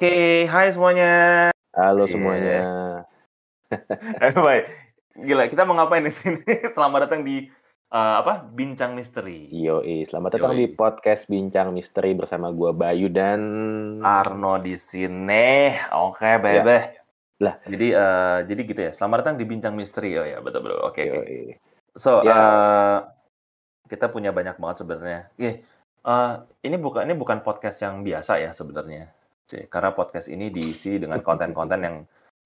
Oke, hai semuanya. Halo Yes. semuanya. Eh, baik. Gila, kita mau ngapain di sini? Selamat datang di eh, apa? Bincang Misteri. Yoi, selamat datang Yoi. di podcast Bincang Misteri bersama gua Bayu dan Arno di sini. Oke, bebe. Lah. Jadi eh, jadi gitu ya. Selamat datang di Bincang Misteri. Oh ya, betul betul. Oke, oke. Yoi. So, Ya. eh, kita punya banyak banget sebenarnya. Eh, ini bukan ini bukan podcast yang biasa ya sebenarnya. Cih, Karena podcast ini diisi dengan konten-konten yang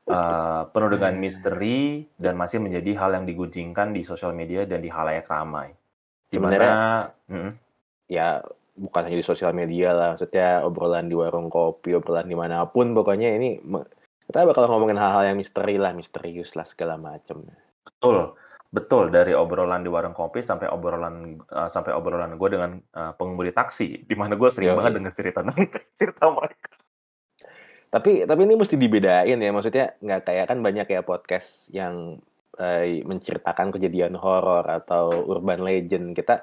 eh, penuh dengan misteri dan masih menjadi hal yang diguncingkan di sosial media dan di halayak ramai. Di mana Mm, Ya bukan hanya di sosial media lah, maksudnya obrolan di warung kopi, obrolan di mana pun, pokoknya ini kita bakal ngomongin hal-hal yang misteri lah, misterius lah segala macam. betul, betul dari obrolan di warung kopi sampai obrolan eh, sampai obrolan gue dengan eh, pengemudi taksi, di mana gue sering Yoi. banget dengar cerita cerita mereka. Tapi tapi ini mesti dibedain ya, maksudnya nggak kayak kan banyak ya podcast yang eh, menceritakan kejadian horor atau urban legend. Kita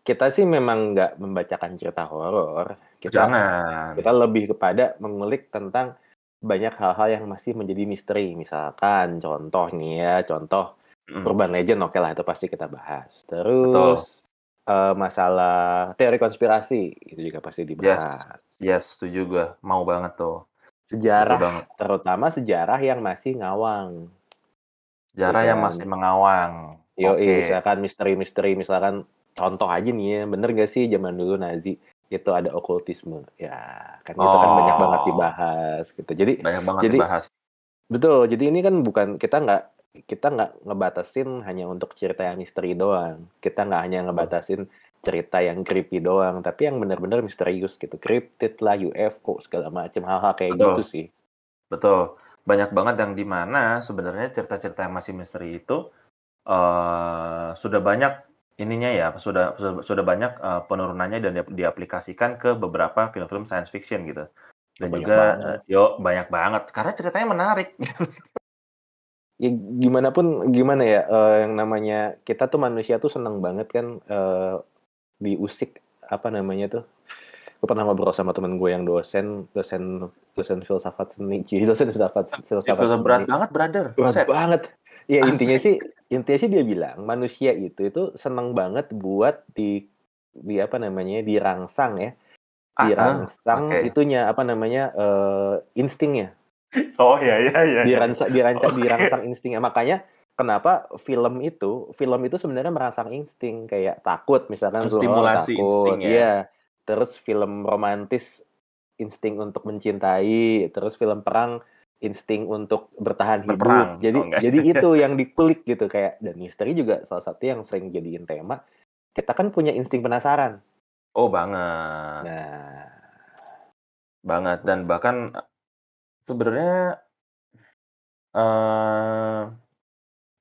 kita sih memang nggak membacakan cerita horor. Kita Jangan. kita lebih kepada mengulik tentang banyak hal-hal yang masih menjadi misteri. Misalkan contoh nih ya, contoh Mm. urban legend oke lah itu pasti kita bahas. Terus eh, masalah teori konspirasi itu juga pasti dibahas. Yes, setuju gue. Mau banget tuh. Sejarah terutama sejarah yang masih ngawang. Sejarah Iya yang kan? masih mengawang. Yo, Oke. misalkan misteri-misteri, misalkan contoh aja nih ya, bener gak sih zaman dulu Nazi itu ada okultisme, ya kan itu kan banyak banget Oh. dibahas gitu. Jadi Banyak banget Jadi- dibahas. betul, jadi ini kan bukan kita nggak kita nggak ngebatasin hanya untuk cerita yang misteri doang. Kita nggak hanya ngebatasin cerita yang creepy doang, tapi yang benar-benar misterius gitu, cryptid lah, UFO segala macam hal-hal kayak Betul. gitu sih. Betul. Banyak banget yang di mana sebenarnya cerita-cerita yang masih misteri itu eh sudah banyak ininya ya, sudah sudah, sudah banyak eh, penurunannya dan di- diaplikasikan ke beberapa film-film science fiction gitu. Dan Banyak juga banget. eh, yo banyak banget karena ceritanya menarik. ya gimana pun gimana ya eh, yang namanya kita tuh manusia tuh seneng banget kan eh, diusik apa namanya tuh gue pernah ngobrol sama temen gue yang dosen dosen dosen filsafat seni Cie, dosen filsafat filsafat Itu berat seni banget, brother. berat Buset. banget ya Asli. intinya sih intinya sih dia bilang manusia itu itu seneng banget buat di di apa namanya dirangsang ya Ah, ah, dirangsang oke. itunya apa namanya eh, instingnya Oh ya ya ya. dirancang dirancang Oke. dirangsang instingnya makanya kenapa film itu film itu sebenarnya merangsang insting kayak takut misalkan lu, Menstimulasi takut insting ya. iya terus film romantis insting untuk mencintai terus film perang insting untuk bertahan hidup Berperang. jadi Oh, jadi itu yang dikulik gitu kayak dan misteri juga salah satu yang sering jadiin tema kita kan punya insting penasaran Oh banget. nah banget dan bahkan sebenarnya eh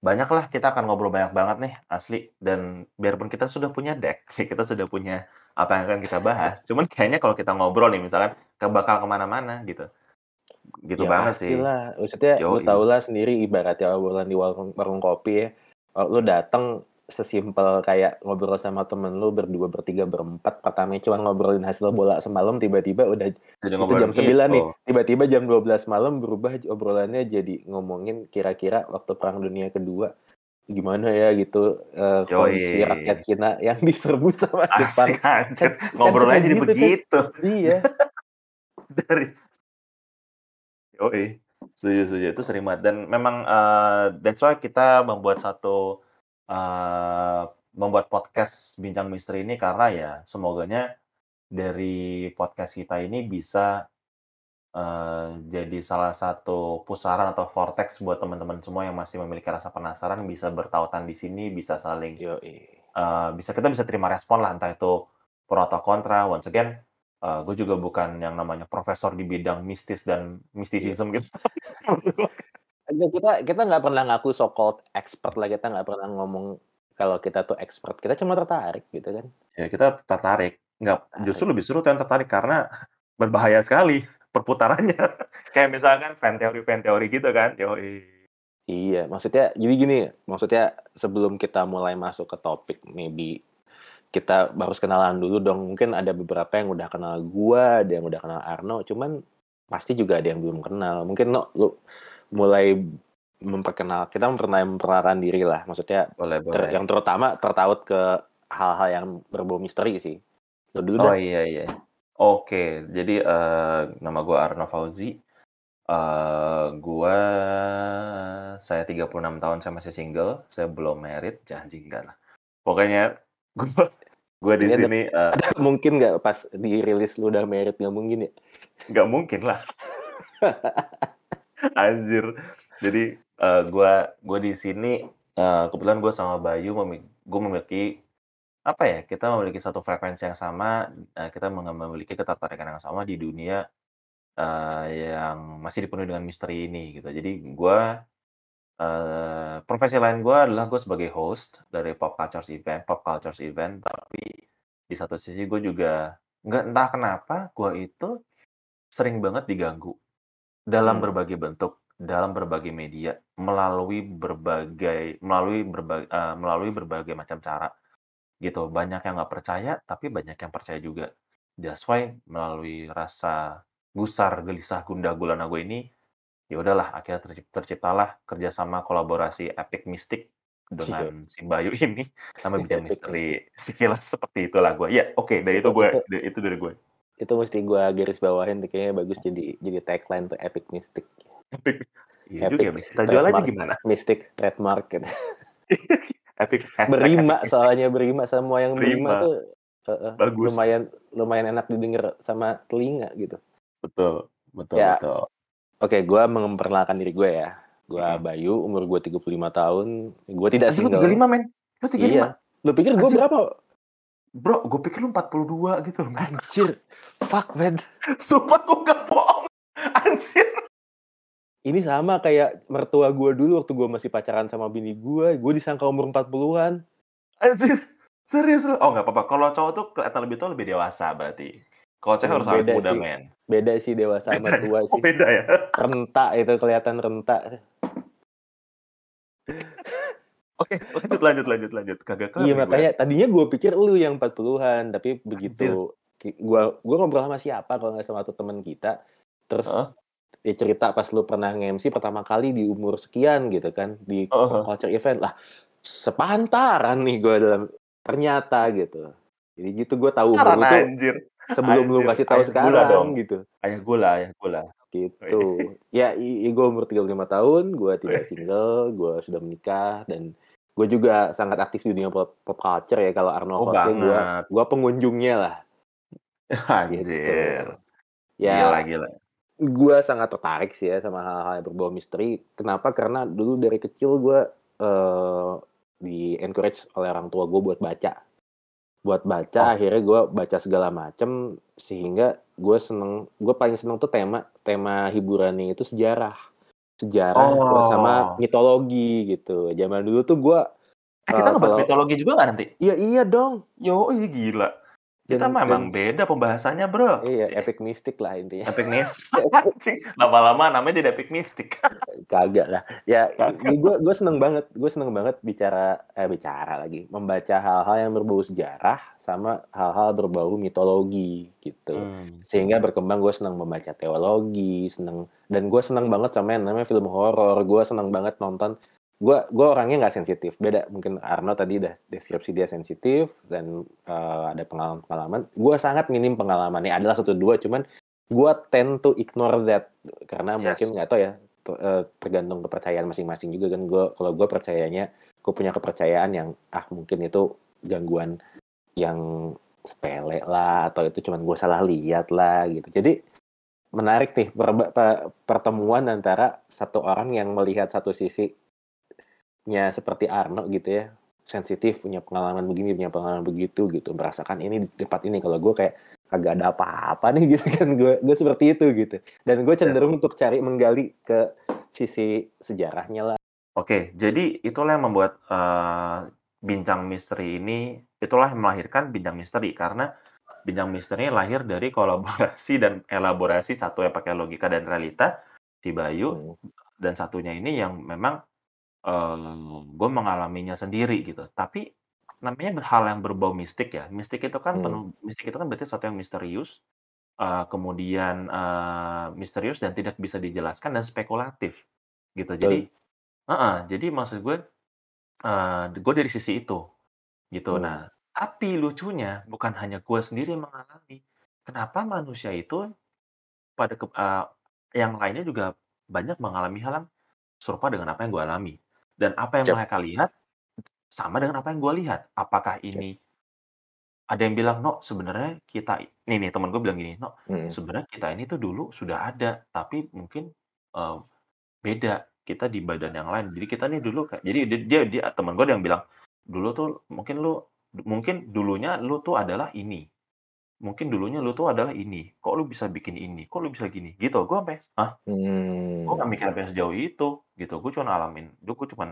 banyak lah kita akan ngobrol banyak banget nih asli dan biarpun kita sudah punya deck sih kita sudah punya apa yang akan kita bahas cuman kayaknya kalau kita ngobrol nih misalkan ke bakal ke mana-mana gitu gitu Ya banget sih pastilah. Maksudnya lu Yoi. tau lah sendiri ibaratnya obrolan di warung, warung kopi ya. Lu datang sesimpel kayak ngobrol sama temen lu berdua, bertiga, berempat. Pertama cuma ngobrolin hasil bola semalam, tiba-tiba udah jadi itu jam 9 nih. gitu. Tiba-tiba jam 12 malam berubah obrolannya jadi ngomongin kira-kira waktu Perang Dunia Kedua gimana ya gitu eh, kondisi Yoi. rakyat Cina yang diserbu sama Jepang. asik anjir Kan- ngobrolnya kan jadi gitu kan. begitu Iya. dari Yoi, setuju setuju itu sering banget dan memang eh, that's why kita membuat satu eh, membuat podcast bincang misteri ini karena ya semoganya dari podcast kita ini bisa eh, jadi salah satu pusaran atau vortex buat teman-teman semua yang masih memiliki rasa penasaran bisa bertautan di sini bisa saling eh, bisa kita bisa terima respon lah entah itu pro atau kontra. Once again gue juga bukan yang namanya profesor di bidang mistis dan mistisism gitu. Enggak, kita kita nggak pernah ngaku so called expert lah. Kita nggak pernah ngomong kalau kita tuh expert. Kita cuma tertarik gitu kan. Ya kita tertarik. Nggak justru lebih seru tuh yang tertarik karena berbahaya sekali perputarannya. Kayak misalkan fan teori fan teori gitu kan. Yoi. Iya maksudnya jadi gini maksudnya sebelum kita mulai masuk ke topik maybe kita harus kenalan dulu dong. Mungkin ada beberapa yang udah kenal gua ada yang udah kenal Arno. Cuman pasti juga ada yang belum kenal. Mungkin no, lu mulai memperkenal kita memperkenalkan, memperkenalkan diri lah. Maksudnya Boleh ter, boleh. yang terutama tertaut ke hal-hal yang berbau misteri sih. Lu dulu Oh dah. iya iya. Oke, jadi eh, nama gue Arno Fauzi. Eh gua saya 36 tahun saya masih single, saya belum married, janji enggak lah. Pokoknya gua gua di ada, sini eh, ada mungkin nggak pas dirilis lu udah married nggak mungkin ya? nggak mungkin lah. Anjir. Jadi eh, gua gua di sini eh, kebetulan gue sama Bayu gue memiliki apa ya? Kita memiliki satu frekuensi yang sama, eh, kita memiliki ketertarikan yang sama di dunia eh, yang masih dipenuhi dengan misteri ini gitu. Jadi gue eh, profesi lain gue adalah gue sebagai host dari Pop Cultures Event, Pop Cultures Event. Tapi di satu sisi gue juga nggak entah kenapa gue itu sering banget diganggu dalam Hmm. berbagai bentuk, dalam berbagai media, melalui berbagai melalui berbagai melalui berbagai macam cara gitu. Banyak yang nggak percaya, tapi banyak yang percaya juga. That's why melalui rasa gusar, gelisah, gundah gulana gue ini, ya udahlah akhirnya tercip- terciptalah kerjasama kolaborasi Epic Mystic Iya. dengan si Bayu ini nama bincang Epic misteri sekilas seperti itulah gue. Ya oke, dari itu Itu gue itu itu dari gue. Itu mesti gua garis bawahin kayaknya bagus jadi jadi tagline tuh epic mystic. Epic. Iya juga ya, Epic Bang. Kita jual aja gimana? mystic trademark gitu. Epic hashtag berima Epic soalnya berima semua yang berima Berima. tuh eh, Bagus. lumayan lumayan enak didengar sama telinga gitu. Betul, betul, Ya, betul. oke gua memperkenalkan diri gue ya. Gua Mm-mm. Bayu, umur gue 35 tahun. Gue tidak Anjir single. 35 men. Lu 35. Iya. Lu pikir gue berapa? Bro, gue pikir lu 42 gitu loh. Anjir. Fuck, man. Sumpah gue gak bohong. Anjir. Ini sama kayak mertua gue dulu waktu gue masih pacaran sama bini gue. Gue disangka umur 40-an. Anjir. Serius lu? Oh gak apa-apa. Kalau cowok tuh kelihatan lebih tua lebih dewasa berarti. Kalau cewek Hmm, harus beda muda, sih. men. Beda sih dewasa sama Beda, tua oh, sih. beda ya? Renta itu kelihatan renta. Oke, lanjut, lanjut, lanjut, lanjut. Kagak kelar Iya nih gue. makanya tadinya gue pikir lu yang 40-an. Tapi begitu gua gua ngobrol sama siapa kalau nggak sama satu teman kita. Terus Heeh. dia cerita pas lu pernah nge-MC pertama kali di umur sekian gitu kan. Di Heeh. pop culture event. Lah sepantaran nih gue dalam ternyata gitu. Jadi gitu gue tahu lu tuh anjir. sebelum lu Anjir. kasih tahu Ayah gula dong. sekarang gitu. Ayah gula, ayah gula. Gitu. ya gue umur 35 tahun, gue tidak single, gue sudah menikah dan gue juga sangat aktif di dunia pop, pop culture ya kalau Arno Oh gue banget. gue pengunjungnya lah gitu. Anjir. Ya Gila, gila. gue sangat tertarik sih ya sama hal-hal yang berbau misteri. Kenapa? Karena dulu dari kecil gue eh, di encourage oleh orang tua gue buat baca. Buat baca, Oh. akhirnya gue baca segala macem sehingga gue seneng. Gue paling seneng tuh tema tema hiburannya itu sejarah, sejarah Oh. sama mitologi gitu. Zaman dulu tuh gue Eh, kita eh, ngebahas kalau mitologi juga nggak nanti? iya iya dong. Yo, iya gila. Kita Dan- memang dan- beda pembahasannya, bro. Iya, Cih, epic mistik lah intinya. Epic Mystic. Lama-lama namanya tidak Epic Mystic. kagak lah ya gue gue seneng banget gue seneng banget bicara eh bicara lagi membaca hal-hal yang berbau sejarah sama hal-hal berbau mitologi gitu Hmm. sehingga berkembang gue seneng membaca teologi seneng dan gue seneng banget sama yang namanya film horor gue seneng banget nonton gue gue orangnya nggak sensitif. Beda mungkin Arno tadi udah deskripsi dia sensitif dan eh, ada pengalaman pengalaman. Gue sangat minim pengalaman ya adalah satu dua cuman gue tend to ignore that. Karena mungkin Yes. nggak tahu ya eh, tergantung kepercayaan masing-masing juga kan. Gue kalau gue percayanya gue punya kepercayaan yang ah mungkin itu gangguan yang sepele lah atau itu cuman gue salah lihat lah gitu. Jadi menarik nih perba- pe- pertemuan antara satu orang yang melihat satu sisinya seperti Arno gitu ya. Sensitif punya pengalaman begini punya pengalaman begitu gitu. Merasakan ini di tempat ini. Kalau gue kayak kagak ada apa-apa nih gitu kan. Gue gue seperti itu gitu. Dan gue cenderung untuk cari menggali ke sisi sejarahnya lah. Oke, jadi itulah yang membuat eh, bincang misteri ini, itulah yang melahirkan bincang misteri. Karena bincang misteri lahir dari kolaborasi dan elaborasi satu yang pakai logika dan realita si Bayu Hmm. dan satunya ini yang memang gue mengalaminya sendiri gitu. Tapi namanya hal yang berbau mistik ya. Mistik itu kan Hmm. penuh, mistik itu kan berarti sesuatu yang misterius eee, kemudian, eee, misterius dan tidak bisa dijelaskan dan spekulatif, gitu. Jadi Betul. heeh, jadi maksud gue, eee, gue dari sisi itu, gitu. Mmm. Nah, tapi lucunya bukan hanya gue sendiri yang mengalami. Kenapa manusia itu pada keb eee, yang lainnya juga banyak mengalami hal yang serupa dengan apa yang gue alami. Dan apa yang Cep mereka lihat sama dengan apa yang gue lihat. Apakah Cep ini ada yang bilang, "No, sebenarnya kita" nih nih temen gue bilang gini, "No, Mhm. sebenarnya kita ini tuh dulu sudah ada, tapi mungkin, eee, beda, kita di badan yang lain. Jadi kita nih dulu kayak" jadi dia dia dia temen gue yang bilang, "Dulu tuh mungkin lu mungkin dulunya lu tuh adalah ini, mungkin dulunya lu tuh adalah ini, kok lu bisa bikin ini, kok lu bisa gini?" Gitu. Gue sampai, "Hah?" Gue nggak Mmm. mikir sampai sejauh itu, gitu. Gue cuman ngalamin du gue cuman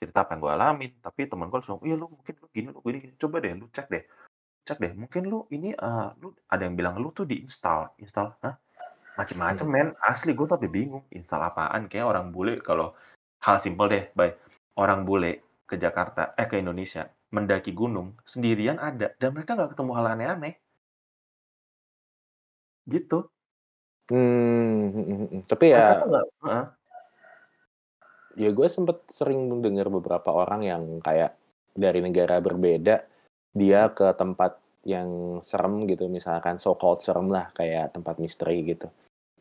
cerita apa yang gue alamin, tapi temen gue langsung, "Iya, lu mungkin lu gini, lu gini gini, coba deh lu cek deh cek deh, mungkin lu ini, eee, lu" ada yang bilang, "Lu tuh di-install." "Install?" "Hah?" Macem-macem Mhm. men, asli gue sampai bingung, install apaan, kayak orang bule kalau hal simpel deh, Bay, orang bule ke Jakarta eh, ke Indonesia, mendaki gunung sendirian ada, dan mereka nggak ketemu hal aneh-aneh. Gitu. Mmm, mhm mhm. Tapi Mereka ya heeh. Ya gue sempet sering mendengar beberapa orang yang kayak dari negara berbeda, dia ke tempat yang serem gitu, misalkan so called serem lah, kayak tempat misteri gitu,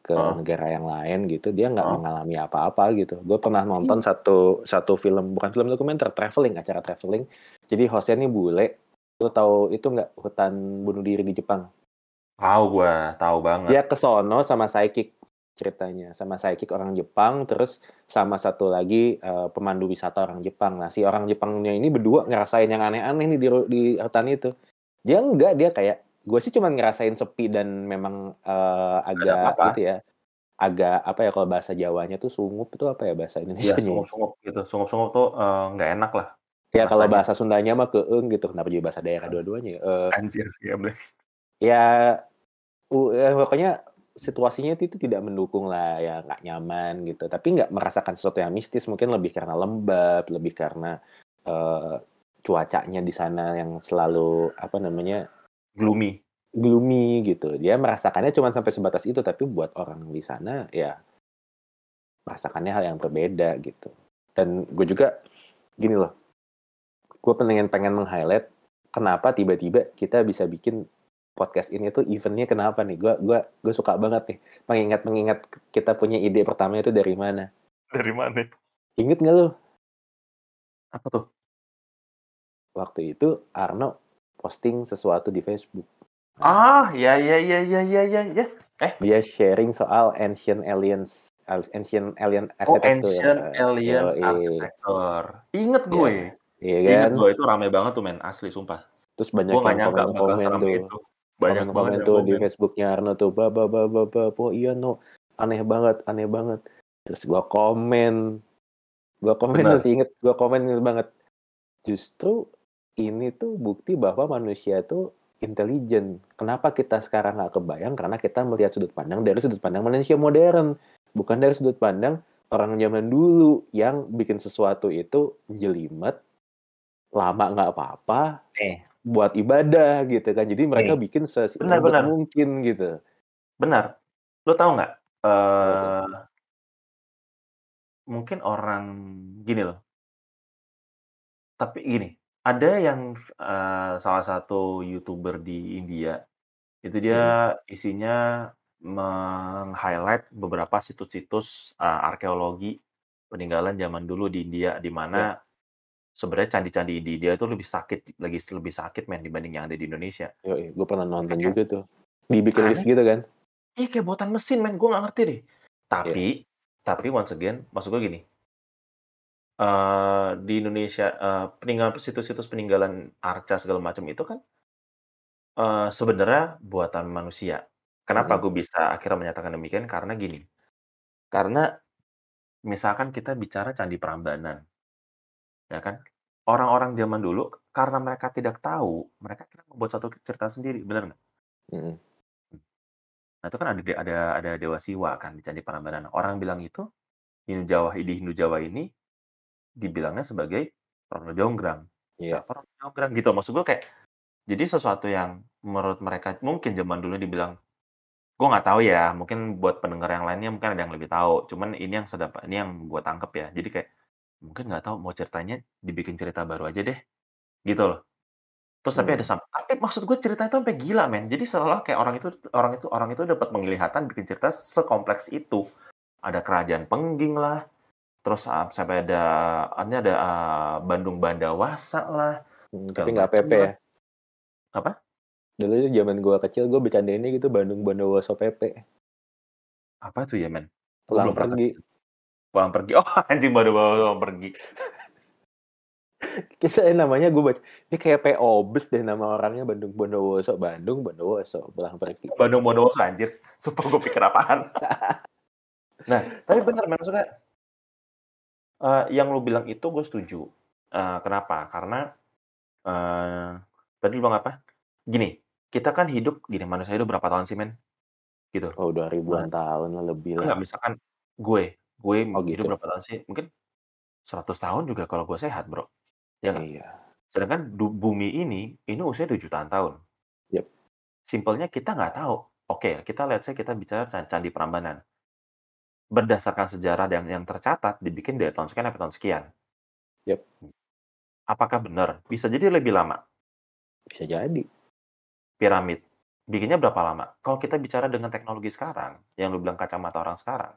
ke Heeh. negara yang lain gitu, dia nggak Heeh. mengalami apa-apa gitu. Gue pernah nonton satu satu film, bukan film dokumenter, travelling, acara travelling. Jadi host-nya nih bule. Lu tahu itu nggak, hutan bunuh diri di Jepang? Tahu gue, tahu banget. Dia ke sono sama psychic ceritanya, sama psychic orang Jepang, terus sama satu lagi, eee, pemandu wisata orang Jepang. Nah, si orang Jepangnya ini berdua ngerasain yang aneh-aneh nih di di hutan itu. Dia enggak, dia kayak, gue sih cuman ngerasain sepi dan memang, ada agak apa-apa. itu ya, agak apa ya, kalau bahasa Jawanya tuh sungup itu apa ya bahasa Iya, Indonesianya ya? sunggup-sunggup gitu, sunggup-sunggup tuh, eee, nggak enak lah Ya kalau bahasa Sundanya mah keeng gitu, kenapa jadi bahasa daerah Heeh. dua-duanya ya? Eee Anjir, iya bener. Ya, ya pokoknya situasinya itu tidak mendukung lah, ya nggak nyaman gitu, tapi nggak merasakan sesuatu yang mistis, mungkin lebih karena lembab, lebih karena, eee, cuacanya di sana yang selalu apa namanya Gloomy. gloomy gitu. Dia merasakannya cuman sampai sebatas itu, tapi buat orang di sana ya merasakannya hal yang berbeda gitu. Dan gue juga gini loh, gue pengen pengen meng-highlight kenapa tiba-tiba kita bisa bikin podcast ini tuh event-nya kenapa nih? Gue gue gue suka banget nih, mengingat-mengingat kita punya ide pertama itu dari mana. Dari mana? Inget nggak lu? Apa tuh? Waktu itu Arno posting sesuatu di Facebook. Ah, ya ya ya ya ya ya ya. Eh? Dia sharing soal Ancient Aliens, al Ancient Alien Oh, Architecture, Ancient Aliens yoi. Architecture. Inget Iya, gue, iya inget kan? gue, itu rame banget tuh men, asli sumpah. Terus Gue banyak nggak yang komen-komen serame tuh, itu. Banyak banget komen-komen yang tuh di komen. Facebook-nya Arno tuh, "Ba ba ba ba ba, oh iya No, aneh banget aneh banget." Terus gue komen, gue komen Bener. masih inget, gue komen inget banget. Justru ini tuh bukti bahwa manusia tuh intelijen. Kenapa kita sekarang nggak kebayang? Karena kita melihat sudut pandang dari sudut pandang manusia modern, bukan dari sudut pandang orang zaman dulu yang bikin sesuatu itu jelimet, lama nggak apa-apa, Nih. Buat ibadah gitu kan. Jadi mereka Nih, bikin benar seribet benar. mungkin gitu. Benar. Lu tahu nggak, eee mungkin orang gini loh tapi gini, ada yang, eee, salah satu YouTuber di India, itu dia isinya meng-highlight beberapa situs-situs, eee, arkeologi peninggalan zaman dulu di India, di Ya. mana sebenarnya candi-candi di India itu lebih sakit lagi lebih sakit men dibanding yang ada di Indonesia. Yoi, gue pernah Sampai nonton kayak juga tuh. Dibikin aneh list gitu kan? Iya, kayak buatan mesin men, gue nggak ngerti deh. Iya. Tapi tapi once again, maksud gue gini eee, di Indonesia, eee, peninggalan situs-situs peninggalan arca segala macam itu kan eee, sebenarnya buatan manusia. Kenapa Mhm. gue bisa akhirnya menyatakan demikian? Karena gini, karena misalkan kita bicara Candi Prambanan ya kan, orang-orang zaman dulu karena mereka tidak tahu, mereka akhirnya membuat satu cerita sendiri, bener nggak? Mhm. Nah, itu kan ada ada ada Dewa Siwa kan di Candi Prambanan. Orang bilang itu, Hindu Jawa di Hindu Jawa ini dibilangnya sebagai Roro Jonggrang. Iya. Siapa Roro Jonggrang? Gitu, maksud gue kayak jadi sesuatu yang menurut mereka mungkin zaman dulu dibilang gue nggak tahu ya, mungkin buat pendengar yang lainnya mungkin ada yang lebih tahu, cuman ini yang sedap ini yang gue tangkep ya. Jadi kayak, mungkin nggak tahu mau ceritanya dibikin cerita baru aja deh, gitu loh. Terus tapi ada Hmm. sam tapi maksud gue ceritanya itu sampai gila men, jadi seolah kayak orang itu orang itu orang itu dapat penglihatan bikin cerita sekompleks itu. Ada kerajaan Pengging lah, terus, eee, sampai ada ini ada, eee, Bandung Bandawasa lah, segala tapi nggak PP lah. ya? Apa? Dulu tuh zaman gua kecil gua bercandainnya gitu Bandung Bondowoso PP. Apa tuh ya men? Gue Pulang belum pernah pergi. Pulang pergi, oh anjing Bondowoso pulang pergi. Kisahnya namanya gue baca, ini kayak PO Bus deh nama orangnya Bandung Bondowoso, Bandung Bondowoso, pulang pergi. Bandung Bondowoso anjir, sumpah gue pikir apaan. Nah, tapi bener maksudnya eee, yang lu bilang itu gue setuju, eee, kenapa? Karena, eee, tadi lu bilang apa? Gini, kita kan hidup gini, manusia hidup berapa tahun sih men? Gitu. Oh udah Nah ribuan tahun lah, lebih lah. enggak, misalkan gue, gue Oh hidup gitu. berapa tahun sih? Mungkin 100 tahun juga kalau gue sehat Bro, ya nggak? Iya. Sedangkan du bumi ini, ini usianya udah jutaan tahun. Yap. Simpelnya kita nggak tahu. Oke, kita let's say kita bicara can Candi Prambanan. Berdasarkan sejarah yang yang tercatat dibikin dari tahun sekian sampai tahun sekian. Yap. Apakah benar? Bisa jadi lebih lama. Bisa jadi. Piramid, bikinnya berapa lama? Kalau kita bicara dengan teknologi sekarang, yang lu bilang kacamata orang sekarang,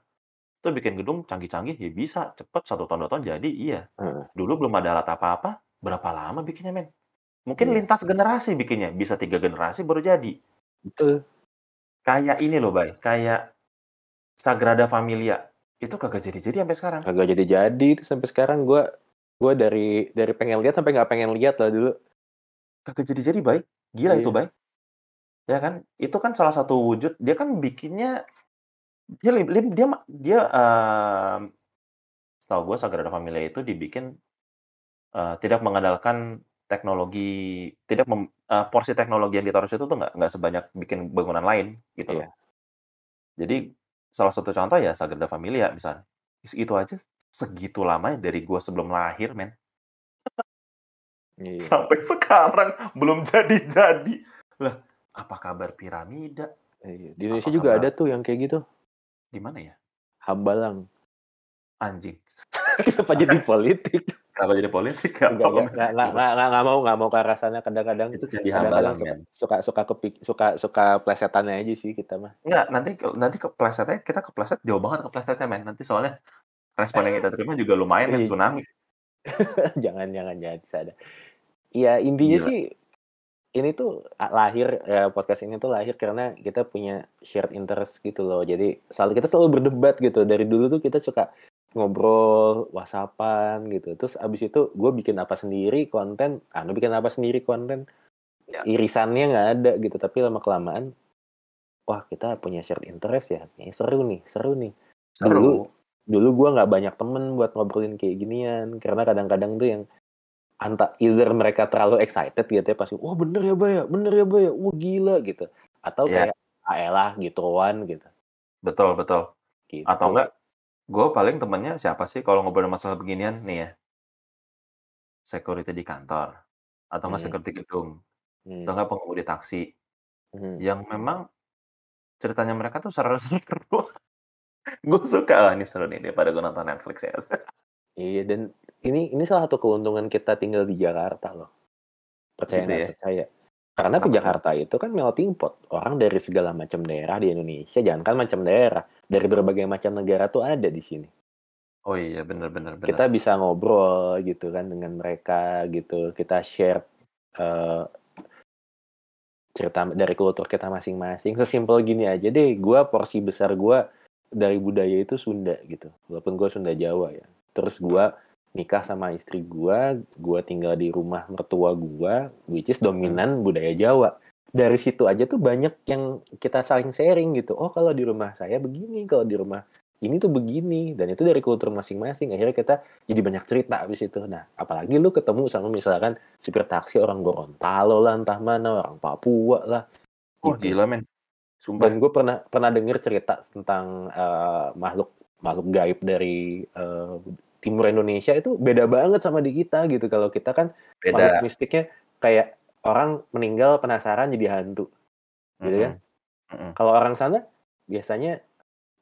itu bikin gedung canggih-canggih ya bisa, cepet 1 tahun 2 tahun jadi, iya. Heeh. Dulu belum ada alat apa-apa, berapa lama bikinnya men? Mungkin Iya. lintas generasi bikinnya, bisa 3 generasi baru jadi. Betul. Kayak ini loh Bay, kayak Sagrada Familia, itu kagak jadi-jadi sampai sekarang. Kagak jadi-jadi itu sampai sekarang gua gua dari dari pengen lihat sampai nggak pengen lihat lah dulu. Kagak jadi-jadi Bay, gila itu Iya. Bay. Ya kan? Itu kan salah satu wujud dia kan bikinnya dia dia ma dia, mmm, setahu gue Sagrada Familia itu dibikin, eee, tidak mengandalkan teknologi tidak mem eee, porsi teknologi yang ditaruh situ tuh nggak nggak sebanyak bikin bangunan lain, gitu loh. Iya. Jadi, salah satu contoh ya Sagrada Familia misalnya. Is itu aja segitu lamanya dari gua sebelum lahir men. Iya. Sampai sekarang belum jadi-jadi. Lah, apa kabar piramida? Iya. Di Indonesia Apa juga kabar ada tuh yang kayak gitu. Di mana ya? Hambalang. Anjing. Kenapa jadi politik? Kenapa jadi politik? Nggak Gimana? enggak enggak mau enggak mau ke arah sana kadang-kadang Itu kadang-kadang Hambalang suka suka suka kepik suka suka plesetannya aja sih kita mah. Enggak, nanti ke nanti keplesetnya kita kepleset jauh banget keplesetnya men. Nanti soalnya respon yang kita terima juga lumayan men, Iya. tsunami. Jangan jangan jangan ada. Iya, intinya Gila. sih ini tuh lahir ya podcast ini tuh lahir karena kita punya shared interest gitu loh. Jadi selalu kita selalu berdebat gitu. Dari dulu tuh kita suka ngobrol, whatsappan gitu. Terus abis itu gue bikin apa sendiri konten, Anu bikin apa sendiri konten. Ya. Irisannya nggak ada gitu. Tapi lama kelamaan, wah kita punya shared interest ya. Nih, seru nih, seru nih. Dulu Seru. dulu gue nggak banyak temen buat ngobrolin kayak ginian karena kadang-kadang tuh yang anta either mereka terlalu excited gitu ya pasti wah bener ya bay ya bener ya bay ya wah gila gitu atau Iya. kayak elah gituan gitu Betul betul. gitu Atau enggak, gue paling temennya siapa sih kalau ngobrol masalah beginian nih ya? Security di kantor, atau enggak Hmm. security gedung, Hmm. atau enggak pengemudi taksi, Hmm. yang memang ceritanya mereka tuh seru-seru. Gue suka, "Wah ini seru nih daripada gue nonton Netflix ya." iya dan ini ini salah satu keuntungan kita tinggal di Jakarta loh. Percaya Gitu ya? percaya? Karena tuh? Jakarta itu kan melting pot. Orang dari segala macam daerah di Indonesia jangan kan macam daerah dari berbagai macam negara tuh ada di sini. Oh iya, bener. kita bisa ngobrol gitu kan dengan mereka gitu. Kita share eh, cerita dari kultur kita masing-masing. Sesimpel gini aja deh gua porsi besar gua dari budaya itu Sunda gitu. Walaupun gua Sunda Jawa ya terus gua nikah sama istri gua gua tinggal di rumah mertua gua which is dominan budaya Jawa. Dari situ aja tuh banyak yang kita saling sharing gitu. Oh kalau di rumah saya begini kalau di rumah ini tuh begini. Dan itu dari kultur masing-masing. Akhirnya kita jadi banyak cerita habis itu nah apalagi lu ketemu sama misalkan supir taksi orang Gorontalo lah entah mana orang Papua lah. Gitu. gila men, sumpah. dan gue pernah pernah denger cerita tentang eh, makhluk makhluk gaib dari eh, timur Indonesia itu beda banget sama di kita gitu kalau kita kan makhluk Beda. mistiknya kayak orang meninggal penasaran jadi hantu gitu kan Mhm. Mhm. Kalau orang sana biasanya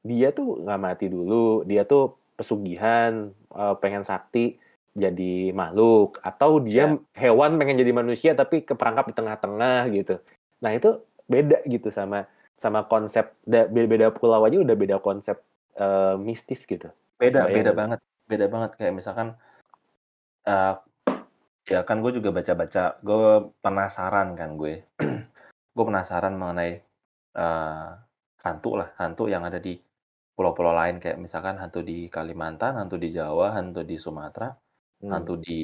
dia tuh nggak mati dulu, dia tuh pesugihan, eee, pengen sakti jadi makhluk, atau dia Iya. hewan pengen jadi manusia tapi keperangkap di tengah-tengah gitu. Nah itu beda gitu sama sama konsep da beda-beda pulau aja udah beda konsep, eee, mistis gitu. Beda Kebayang beda banget beda banget kayak misalkan, eee, ya kan gue juga baca-baca, gue penasaran kan gue. Gue penasaran mengenai, eee, hantu lah, hantu yang ada di pulau-pulau lain kayak misalkan hantu di Kalimantan, hantu di Jawa, hantu di Sumatera, Hmm. hantu di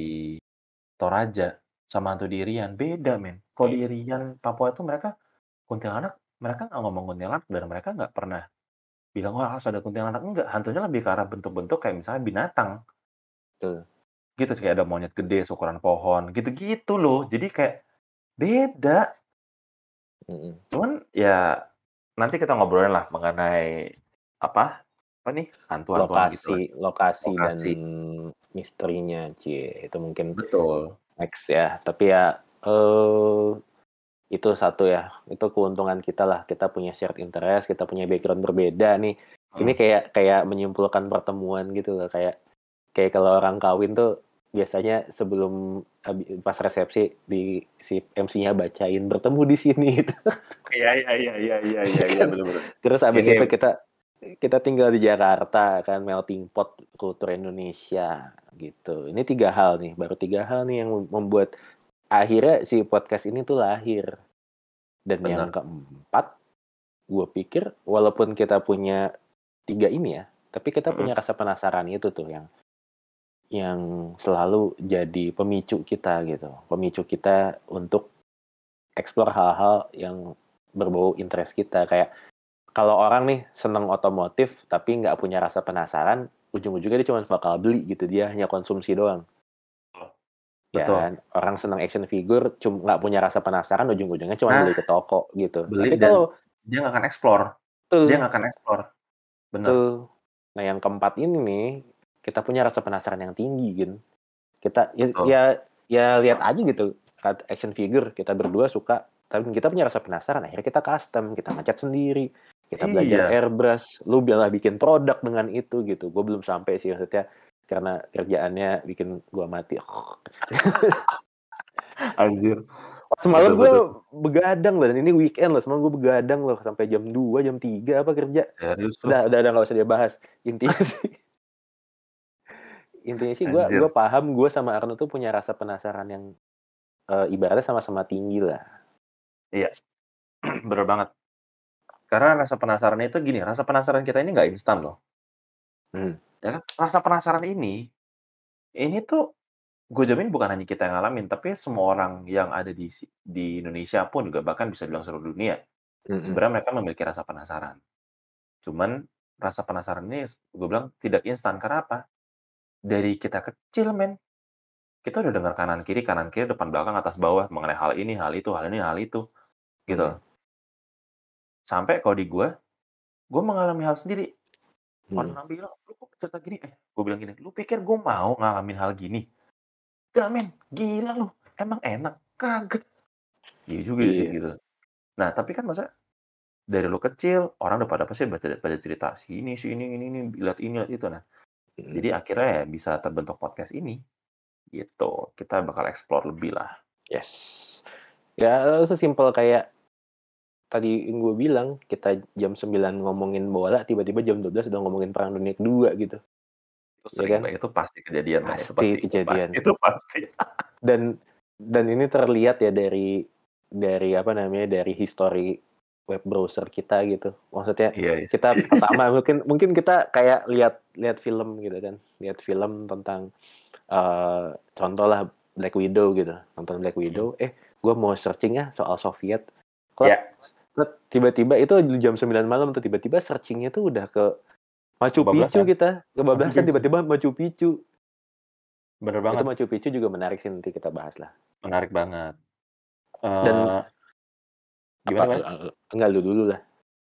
Toraja, sama hantu di Irian, beda men. Kalau di Irian, Papua itu mereka kuntilanak, mereka nggak ngomong kuntilanak dan mereka nggak pernah bilang, "Wah, harus ada kuntilanak," enggak. Hantunya lebih ke arah bentuk-bentuk kayak misalnya binatang. Betul. Gitu, kayak ada monyet gede seukuran pohon, gitu-gitu loh. Jadi kayak beda. Mhm. Cuman ya nanti kita ngobrolin lah mengenai apa, apa nih, hantu-hantuan gitu lah. Lokasi lokasi dan Lokasi. misterinya, cie, itu mungkin Betul. next ya. Tapi ya, eee, itu satu ya, itu keuntungan kita lah, kita punya shared interest, kita punya background berbeda nih. Ini Mhm. kayak kayak menyimpulkan pertemuan gitu loh, kayak kayak kalau orang kawin tuh biasanya sebelum pas resepsi di si MC-nya bacain, "Bertemu di sini," gitu. Iya iya iya iya iya iya bener. terus habis Ini itu kita kita tinggal di Jakarta kan, melting pot kultur Indonesia, gitu. Ini 3 hal nih, baru 3 hal nih yang mem membuat akhirnya si podcast ini tuh lahir. Dan yang Bener. keempat, gue pikir walaupun kita punya 3 ini ya, tapi kita punya rasa penasaran itu tuh yang yang selalu jadi pemicu kita gitu, pemicu kita untuk explore hal-hal yang berbau interest kita. Kayak kalau orang nih seneng otomotif tapi nggak punya rasa penasaran, ujung-ujungnya dia cuma bakal beli gitu, dia hanya konsumsi doang. Ya Betul. kan? Orang seneng action figure cum nggak punya rasa penasaran, ujung-ujungnya cuma Nah. beli ke toko gitu. Beli Tapi dan kalau dia nggak akan explore. Dia Betul. nggak akan explore. Bener. Betul. Nah, yang keempat ini nih, kita punya rasa penasaran yang tinggi, Gin. Kita ya Betul. ya ya lihat aja gitu, action figure kita berdua suka, tapi kita punya rasa penasaran, akhirnya kita custom, kita ngecat sendiri, kita belajar Iya. airbrush, lu malah bikin produk dengan itu gitu. Gue belum sampai sih maksudnya karena kerjaannya bikin gua mati. Anjir. Semalam Betul gue begadang loh, dan ini weekend loh, semalam gue begadang loh sampai jam 2, jam 3 apa kerja. Serius lu? Udah udah udah nggak usah dibahas. Intinya sih intinya sih gue gue paham gue sama Arno tuh punya rasa penasaran yang, eee, ibaratnya sama-sama tinggi lah. Iya. Bener banget. Karena rasa penasaran itu gini, rasa penasaran kita ini nggak instan loh. Hmm. Ya kan? Rasa penasaran ini, ini tuh gue jamin bukan hanya kita yang ngalamin, tapi semua orang yang ada di di Indonesia pun juga bahkan bisa bilang seluruh dunia, Mhm. sebenarnya mereka memiliki rasa penasaran. Cuman rasa penasaran ini gue bilang tidak instan, karena apa? Dari kita kecil men, kita udah dengar kanan kiri kanan kiri, depan belakang, atas bawah mengenai hal ini, hal itu, hal ini, hal itu, gitu. Mhm. Sampai kalau di gue, gue mengalami hal sendiri. Hmm. Orang bilang, "Lu kok cerita gini?" Eh, gue bilang gini, "Lu pikir gue mau ngalamin hal gini? Nggak men, gila lu, emang enak? Kagak." Iya juga sih, Iya. gitu. Nah, tapi kan maksudnya dari lu kecil, orang udah pada pasti baca pada cerita, si ini si ini ini ini, lihat ini, lihat itu. Nah, Mhm. jadi akhirnya ya bisa terbentuk podcast ini, gitu. Kita bakal explore lebih lah. Yes. Ya sesimpel kayak tadi yang gue bilang, kita jam 9 ngomongin bola, tiba-tiba jam 12 udah ngomongin Perang Dunia Kedua gitu. Itu sering kan? itu pasti kejadian men, itu Pasti pasti itu kejadian. pasti itu pasti. Dan dan ini terlihat ya dari dari apa namanya, dari history web browser kita gitu. Maksudnya Iya iya. kita pertama mungkin mungkin kita kayak lihat lihat film gitu kan, lihat film tentang, eee, contohlah Black Widow gitu, nonton Black Widow, eh gue mau searching ah soal Soviet, kok Iya. Tiba-tiba itu jam 9 malam tuh, tiba-tiba searching-nya tuh udah ke Machu Picchu kita, kebablasan tiba-tiba Machu Picchu. Bener Itu banget. Machu Picchu juga menarik sih, nanti kita bahas lah. Menarik banget. Dan Eee, apa gimana gimana? eee, enggak lu dulu lah.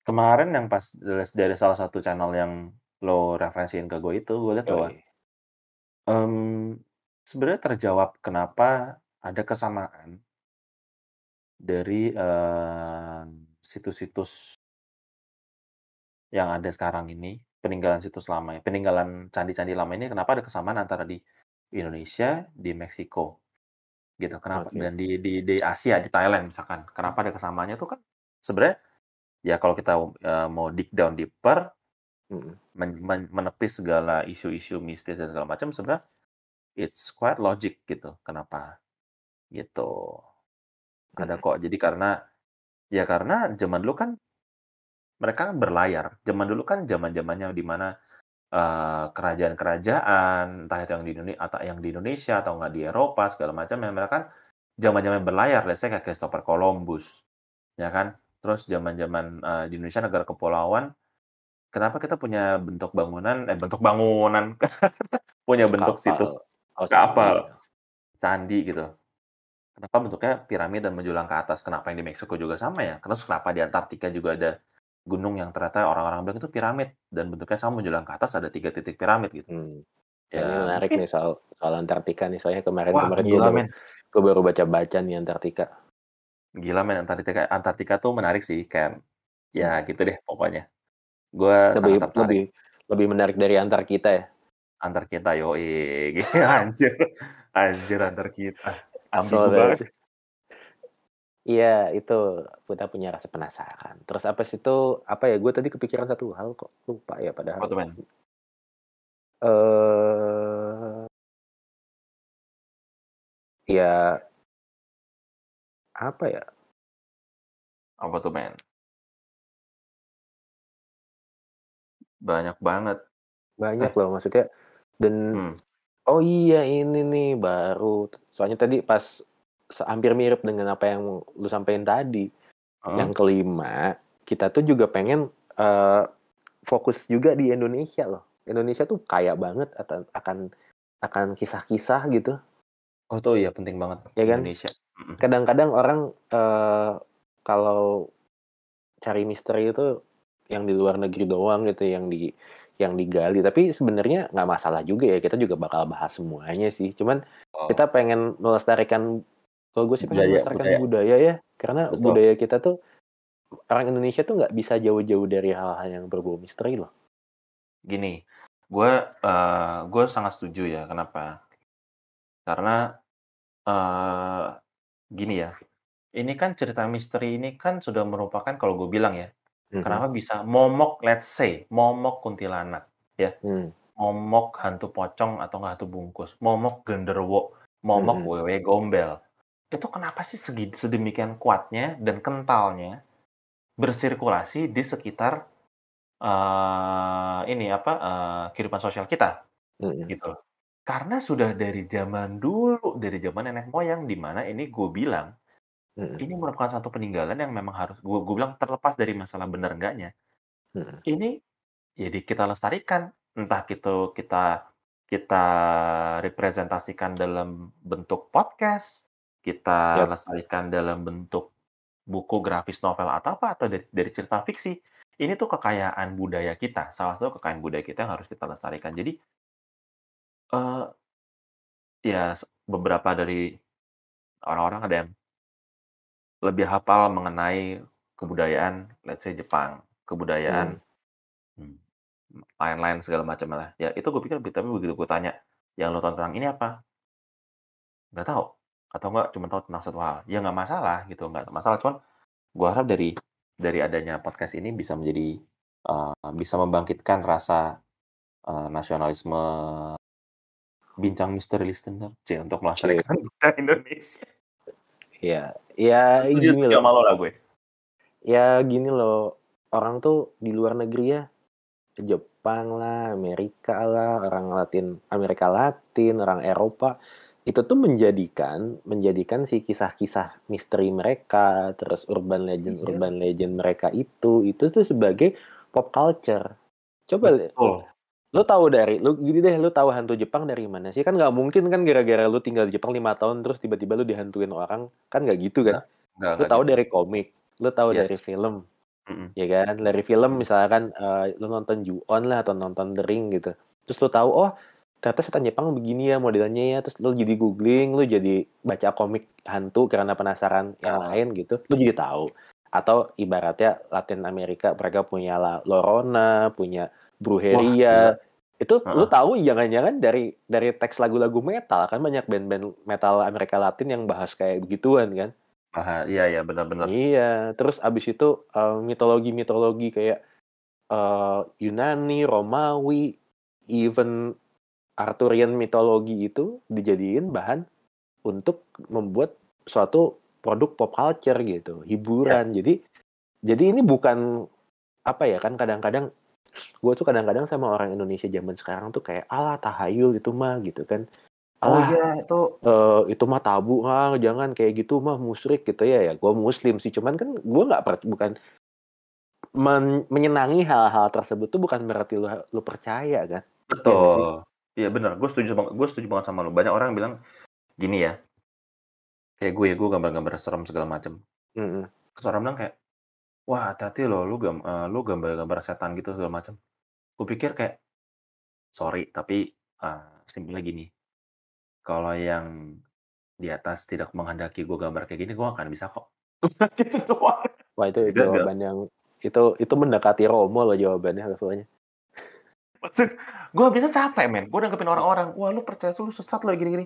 Kemarin yang pas dari salah satu channel yang lo referensiin ke gue itu, gue lihat bahwa mmm, sebenarnya terjawab kenapa ada kesamaan dari, eee, situs-situs yang ada sekarang ini, peninggalan situs lama ya, peninggalan candi-candi lama ini kenapa ada kesamaan antara di Indonesia, di Meksiko, gitu. Kenapa Oke. dan di di di Asia, di Thailand misalkan, kenapa ada kesamaannya tuh kan sebenarnya ya kalau kita, eee, mau dig down deeper, men men menepis segala isu-isu mistis dan segala macam sebenarnya it's quite logic gitu, kenapa, gitu. Ada kok. Jadi karena ya karena zaman dulu kan mereka kan berlayar. Zaman dulu kan zaman-zamannya di mana, eee, kerajaan-kerajaan, entah itu yang di Indone atau yang di Indonesia atau enggak di Eropa segala macam, ya mereka kan zaman-zaman berlayar, let's say kayak Christopher Columbus, ya kan. Terus zaman-zaman, eee, di Indonesia negara kepulauan, kenapa kita punya bentuk bangunan eh, bentuk bangunan, punya bentuk Kapal. situs Oh, candi. kapal, candi gitu. Kenapa bentuknya piramid dan menjulang ke atas? Kenapa yang di Meksiko juga sama ya? Terus kenapa di Antartika juga ada gunung yang ternyata orang-orang bilang itu piramid dan bentuknya sama menjulang ke atas ada 3 titik piramid gitu. Hmm. Nah, ini Ya menarik mungkin nih soal soal Antartika nih, soalnya Wah, kemarin-kemarin gue gila men. gue baru baca-baca nih Antartika. Gila men, Antartika Antartika tuh menarik sih, kayak ya Hmm. gitu deh pokoknya. Gue Lebih sangat tertarik. lebih lebih menarik dari antar kita ya? Antar kita, yoi, anjir anjir antar kita, ambigu banget. Iya, itu kita punya rasa penasaran. Terus habis itu, apa ya, gue tadi kepikiran satu hal kok, lupa ya Apa padahal. tuh, men? Eee Ya apa ya? Apa tuh, men? Banyak banget. Banyak Eh. loh maksudnya dan Hmm. Oh iya ini nih baru, soalnya tadi pas hampir mirip dengan apa yang lu sampein tadi. Yang Heeh. kelima, kita tuh juga pengen, eee, fokus juga di Indonesia loh. Indonesia tuh kaya banget akan akan kisah-kisah gitu. Oh tuh iya penting banget Ya kan? Indonesia. Kadang-kadang orang, eee, kalau cari misteri itu yang di luar negeri doang gitu yang di yang digali, tapi sebenarnya nggak masalah juga ya, kita juga bakal bahas semuanya sih. Cuman Oh. kita pengen melestarikan kalau gue sih pengen Budaya melestarikan budaya. budaya ya, karena Betul. budaya kita tuh orang Indonesia tuh nggak bisa jauh-jauh dari hal-hal yang berbau misteri loh. Gini, gue, eee, gue sangat setuju ya, kenapa? Karena, eee, gini ya, ini kan cerita misteri ini kan sudah merupakan kalau gue bilang ya, Mhm. kenapa bisa momok let's say, momok kuntilanak, ya. Hmm. Momok hantu pocong atau enggak hantu bungkus, momok genderuwo, momok Mhm. wewe gombel. Itu kenapa sih segi sedemikian kuatnya dan kentalnya bersirkulasi di sekitar, eee, ini apa, eee, kehidupan sosial kita, Mhm. gitu loh. Karena sudah dari zaman dulu, dari zaman nenek moyang, di mana ini gue bilang, Mhm. ini merupakan satu peninggalan yang memang harus gue gue bilang terlepas dari masalah benar enggaknya. Mhm. Ini, ya di kita lestarikan, entah itu kita kita representasikan dalam bentuk podcast, kita Yap. lestarikan dalam bentuk buku grafis, novel, atau apa, atau dari dari cerita fiksi. Ini tuh kekayaan budaya kita, salah satu kekayaan budaya kita yang harus kita lestarikan. Jadi eee ya beberapa dari orang-orang ada yang lebih hafal mengenai kebudayaan, let's say Jepang, kebudayaan, Hmm. mmm, lain-lain segala macam lah. Ya itu gue pikir tapi begitu gue tanya, "Yang lo tahu tentang ini apa?" "Nggak tahu," atau enggak cuma tahu tentang satu hal. Ya nggak masalah gitu, nggak masalah, cuman gue harap dari dari adanya podcast ini bisa menjadi, eee, bisa membangkitkan rasa, eee, nasionalisme bincang misteri listener, cie, untuk Cie. melestarikan budaya Indonesia. Iya, ya gini loh. lo lah gue. Ya gini loh, orang tuh di luar negeri ya, Jepang lah, Amerika lah, orang Latin Amerika Latin, orang Eropa, itu tuh menjadikan menjadikan si kisah-kisah misteri mereka, terus urban legend Iya. urban legend mereka itu, itu tuh sebagai pop culture. Coba Betul. Lu tahu dari lu gini deh, lu tahu hantu Jepang dari mana sih? Kan nggak mungkin kan gara-gara lu tinggal di Jepang 5 tahun terus tiba-tiba lu dihantuin orang, kan nggak gitu kan? Nggak nggak Lu tahu gitu. dari komik, lu tahu dari Yes. film, Mhm. ya kan? Dari film misalkan, eee, lu nonton Ju-on lah atau nonton The Ring gitu. Terus lu tahu, oh ternyata setan Jepang begini ya modelnya ya, terus lu jadi googling, lu jadi baca komik hantu karena penasaran yang Heeh. lain gitu, lu jadi tahu. atau ibaratnya Latin Amerika mereka punya La Lorona, punya gila. Brujeria. itu lu Heeh. tahu jangan-jangan dari dari teks lagu-lagu metal kan banyak band-band metal Amerika Latin yang bahas kayak begituan kan. Ah, iya iya benar-benar. Iya, terus abis itu eh, mitologi-mitologi kayak eh, Yunani, Romawi, even Arthurian mitologi itu dijadiin bahan untuk membuat suatu produk pop culture gitu, hiburan. Yes. Jadi jadi ini bukan apa ya kan kadang-kadang gue tuh kadang-kadang sama orang Indonesia zaman sekarang tuh kayak alah tahayul itu mah gitu kan. Oh iya itu eh, itu mah tabu ah jangan kayak gitu mah musyrik gitu ya ya gue muslim sih cuman kan gue nggak bukan men- menyenangi hal-hal tersebut tuh bukan berarti lu lu percaya kan Iya betul. Iya benar. Gue setuju banget. Gue setuju banget sama lu. Banyak orang bilang gini ya. Kayak gue ya gue gambar-gambar serem segala macem. Mm-mm. Terus orang bilang kayak, wah hati-hati loh, lu gam, eh, lu gambar-gambar setan gitu segala macam. Gue pikir kayak, sorry, tapi eh, simpelnya gini, kalau yang di atas tidak menghendaki gue gambar kayak gini, gue akan bisa kok. gitu doang. wah itu enggak. jawaban yang itu itu mendekati Romo loh jawabannya levelnya Maksud, gue bisa capek men. Gue nanggepin orang-orang, wah lu percaya lu sesat lo gini-gini.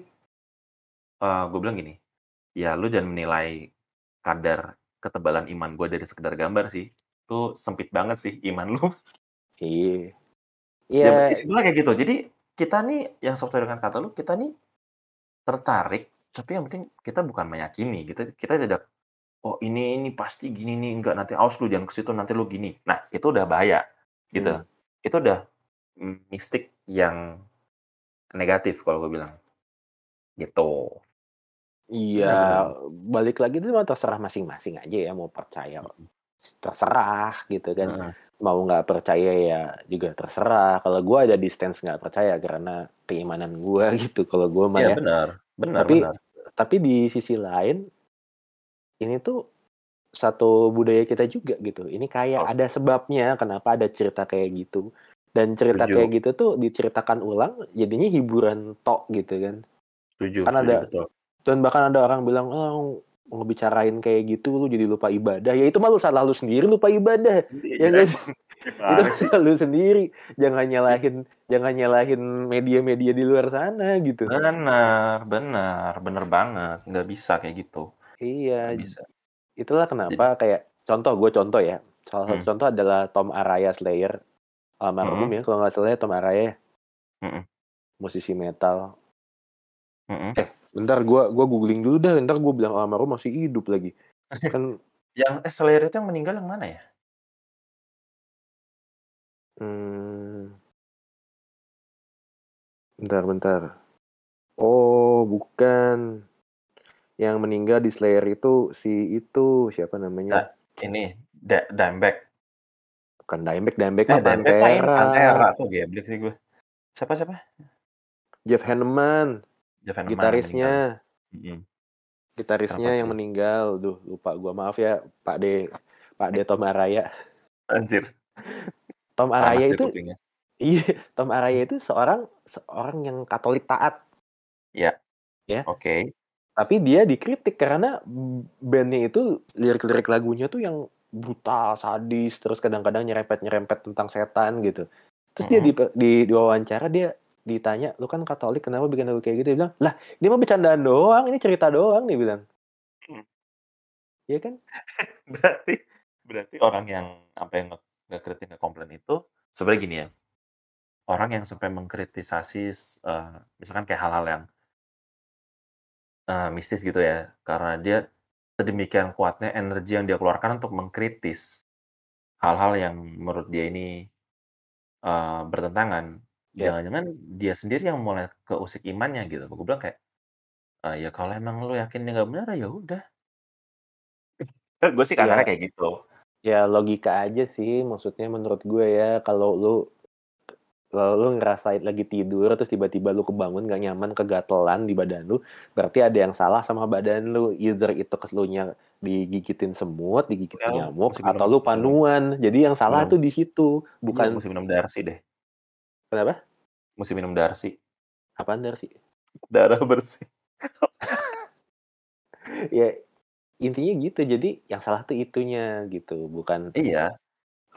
Eh gue bilang gini, ya lu jangan menilai kadar ketebalan iman gue dari sekedar gambar sih. Itu sempit banget sih iman lu. iya Ya, iya simpelnya kayak gitu. Jadi kita nih yang software dengan kata lu, kita nih tertarik, tapi yang penting kita bukan meyakini. Kita kita tidak oh ini ini pasti gini nih enggak nanti aus lu jangan ke situ nanti lu gini. Nah, itu udah bahaya gitu. Hmm. Itu udah mistik yang negatif kalau gue bilang. Gitu. Iya balik lagi itu terserah masing-masing aja ya mau percaya terserah gitu kan. Mau nggak percaya ya juga terserah. Kalau gue ada di stance nggak percaya karena keimanan gue gitu. Kalau gue mah Iya ya. benar. Benar, tapi benar. tapi di sisi lain ini tuh satu budaya kita juga gitu. Ini kayak Oh, ada sebabnya kenapa ada cerita kayak gitu. Dan cerita setuju. kayak gitu tuh diceritakan ulang jadinya hiburan tok gitu kan. Setuju, kan setuju ada betul. Dan bahkan ada orang bilang oh ngebicarain kayak gitu lu jadi lupa ibadah. Ya itu mah lu salah lu sendiri lupa ibadah. Ya guys itu salah lu sendiri. Jangan nyalahin jangan nyalahin media-media di luar sana gitu. Benar, benar, benar banget. Nggak bisa kayak gitu. iya. Nggak bisa. itulah Jadi, kenapa kayak contoh gue contoh ya. Salah satu hmm, contoh adalah Tom Araya Slayer. Almarhum hmm, ya kalau nggak salah ya Tom Araya. Hmm, musisi metal. Hmm. eh bentar gue gua googling dulu dah ntar gue bilang almarhum masih hidup lagi kan Yang eh Slayer itu yang meninggal yang mana ya? hmm, bentar bentar oh bukan yang meninggal di Slayer itu si itu siapa namanya Nah, ini da Dimebag. bukan Dimebag Dimebag Eh, mah ini Pantera Pantera. Geblek sih gue. Siapa siapa? Jeff Hanneman Meninggal. gitarisnya gitarisnya Kenapa yang tuh? meninggal. Duh lupa gua. Maaf ya Pak D Pak D Tom Araya. Anjir, Tom panas Araya deh itu iya Tom Araya itu seorang seorang yang Katolik taat. Ya, ya. Oke. tapi dia dikritik karena bandnya itu lirik-lirik lagunya tuh yang brutal sadis terus kadang-kadang nyerempet-nyerempet tentang setan gitu. Terus dia di, Mm-mm. di, di wawancara dia ditanya lu kan Katolik kenapa bikin lagu kayak gitu dia bilang lah dia mah bercandaan doang ini cerita doang dia bilang Hmm. Iya kan Berarti berarti orang yang apa yang nge ngekritik, ngekomplain itu sebenarnya gini ya, orang yang sampai mengkritisasi eee, misalkan kayak hal-hal yang eee, mistis gitu ya, karena dia sedemikian kuatnya energi yang dia keluarkan untuk mengkritis hal-hal yang menurut dia ini, eee, bertentangan. Ya. Jangan-jangan dia sendiri yang mulai keusik imannya gitu. Gue bilang kayak, eee, ya kalau emang lu yakin dia nggak benar, ya udah. Gue sih kasarnya Ya kayak gitu. ya logika aja sih maksudnya menurut gue ya kalau lu kalau lu ngerasain lagi tidur terus tiba-tiba lu kebangun gak nyaman kegatelan di badan lu berarti ada yang salah sama badan lu either itu kelunya digigitin semut digigit Ya, nyamuk mesti atau lu panuan jadi yang salah minum tuh di situ iya, bukan mesti minum Darcy deh. Kenapa Mesti minum Darcy. apaan dari sih Darah bersih. ya intinya gitu. Jadi yang salah tuh itunya gitu, bukan Iya.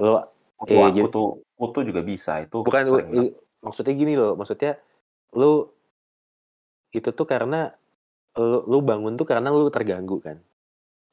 lo Kutu eh, aku jadi tuh kutu juga bisa, itu bukan i maksudnya gini loh, maksudnya lu itu tuh karena lu lu bangun tuh karena lu terganggu kan.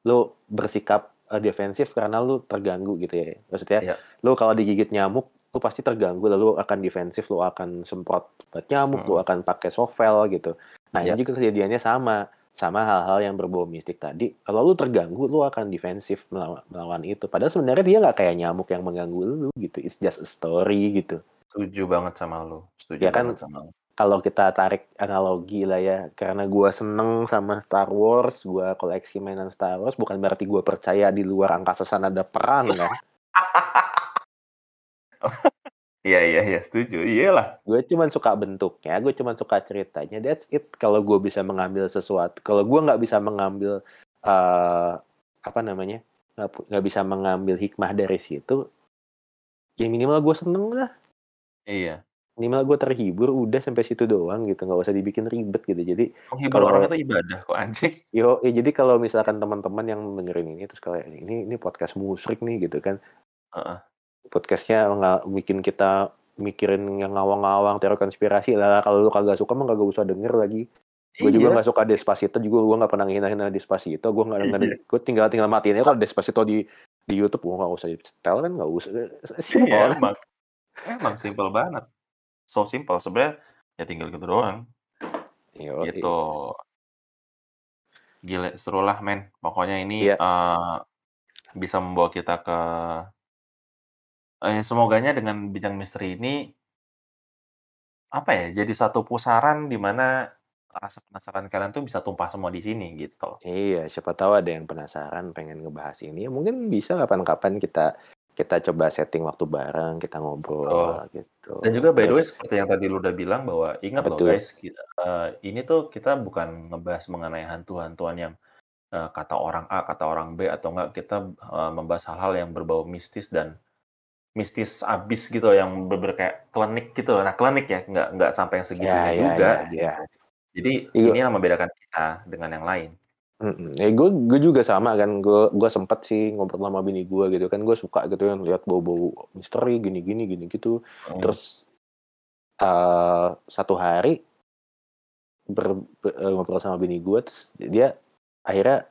Lu bersikap, eee, defensif karena lu terganggu gitu ya. Maksudnya Iya. lu kalau digigit nyamuk, lu pasti terganggu lalu akan defensif, lu akan semprot obat nyamuk, lu Mhm. akan pakai sovel gitu. Nah, ini Iya. juga kejadiannya sama, sama hal-hal yang berbau mistik tadi, kalau lu terganggu, lu akan defensif melawan melawan itu. Padahal sebenarnya dia nggak kayak nyamuk yang mengganggu lu gitu, it's just a story gitu. Setuju banget sama lu, setuju Ya kan sama lu. kalau kita tarik analogi lah ya, karena gua seneng sama Star Wars, gua koleksi mainan Star Wars, bukan berarti gua percaya di luar angkasa sana ada perang kan. Iya iya iya, setuju. Iyalah. Gue cuman suka bentuknya, gue cuman suka ceritanya, that's it. Kalau gue bisa mengambil sesuatu kalau gue nggak bisa mengambil, eee, apa namanya, nggak bisa mengambil hikmah dari situ ya minimal gue seneng lah. Iya. Minimal gue terhibur, udah sampai situ doang gitu, nggak usah dibikin ribet gitu. Jadi Menghibur orang kalau itu ibadah kok, anjing. Yoi, jadi kalau misalkan teman-teman yang dengerin ini terus kayak, "Ini ini podcast musyrik nih," gitu kan. Heeh. Podcast-nya nggak bikin kita mikirin yang ngawang-ngawang, teori konspirasi, lah kalau lu kagak suka mah kagak usah denger lagi. Gue juga Iya. nggak suka Despacito juga, gue nggak pernah ngehina-hina Despacito, gue nggak Iya. gue tinggal tinggal matiin aja kalau Despacito di di YouTube, gue nggak usah setel kan, nggak usah, simpel Iya, kan. emang. Emang simpel banget. So simple, sebenarnya ya tinggal gitu doang. Yoi. Gitu. Gile, seru lah men. Pokoknya ini, Iya. eee, bisa membawa kita ke eee, semoganya dengan Bincang Misteri ini apa ya, jadi satu pusaran di mana rasa penasaran kalian tuh bisa tumpah semua di sini, gitu. Iya, siapa tahu ada yang penasaran pengen ngebahas ini, ya mungkin bisa kapan-kapan kita kita coba setting waktu bareng, kita ngobrol Betul. gitu. Dan juga by the way Terus seperti yang tadi lu udah bilang bahwa ingat loh Betul. guys, kita eee, ini tuh kita bukan ngebahas mengenai hantu-hantuan yang, eee, kata orang A, kata orang B, atau enggak kita, eee, membahas hal-hal yang berbau mistis dan mistis abis gitu loh, yang bener-bener kayak klinik gitu loh. Nah, klinik ya, nggak nggak sampai yang Ya segitunya ya juga, ya gitu. ya. Jadi Iya. ini yang membedakan kita dengan yang lain. Mhm, ya gue gue juga sama kan, gue gue sempet sih ngobrol sama bini gue gitu kan, gue suka gitu kan lihat bau-bau misteri gini gini gini gitu. Mhm. Terus, eee, satu hari ber be eee, ngobrol sama bini gue, terus dia akhirnya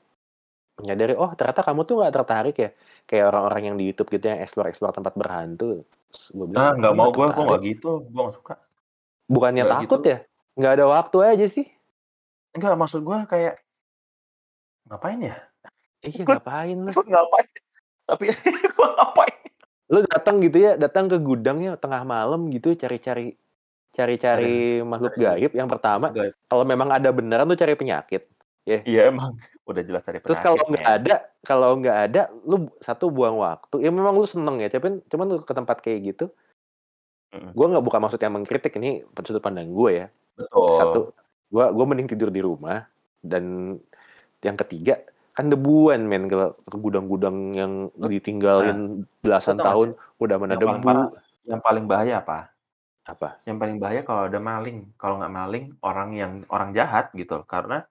menyadari, "Oh ternyata kamu tuh nggak tertarik ya, kayak orang-orang yang di YouTube gitu yang explore-explore tempat berhantu?" Ah, bilang, nggak "Gue mau nggak gue, gue nggak tertarik." gitu, gue nggak suka. Bukannya Nggak takut gitu. ya? Nggak ada waktu aja sih. Enggak, maksud gue kayak ngapain ya? Iya, ngapain lu? maksud ngapain? Tapi gue ngapain? Lu datang gitu ya, datang ke gudangnya tengah malam gitu cari-cari Cari cari-cari makhluk gaib, yang pertama gaib. kalau memang ada beneran lu cari penyakit, ya. Iya emang, udah jelas cari Terus kalau penyakit, nggak ada kalau nggak ada, lu satu buang waktu, ya memang lu seneng ya, cuman cuman lu ke tempat kayak gitu Mhm. Gue nggak bukan maksudnya mengkritik, ini sudut pandang gue ya. Betul. Satu, gue gue mending tidur di rumah dan yang ketiga kan debuan men ke, ke gudang-gudang yang Nah, ditinggalin lu belasan tahun sih, udah mana yang paling debu. parah, yang paling bahaya apa? Apa? Yang paling bahaya kalau ada maling. Kalau nggak maling, orang yang orang jahat gitu. Karena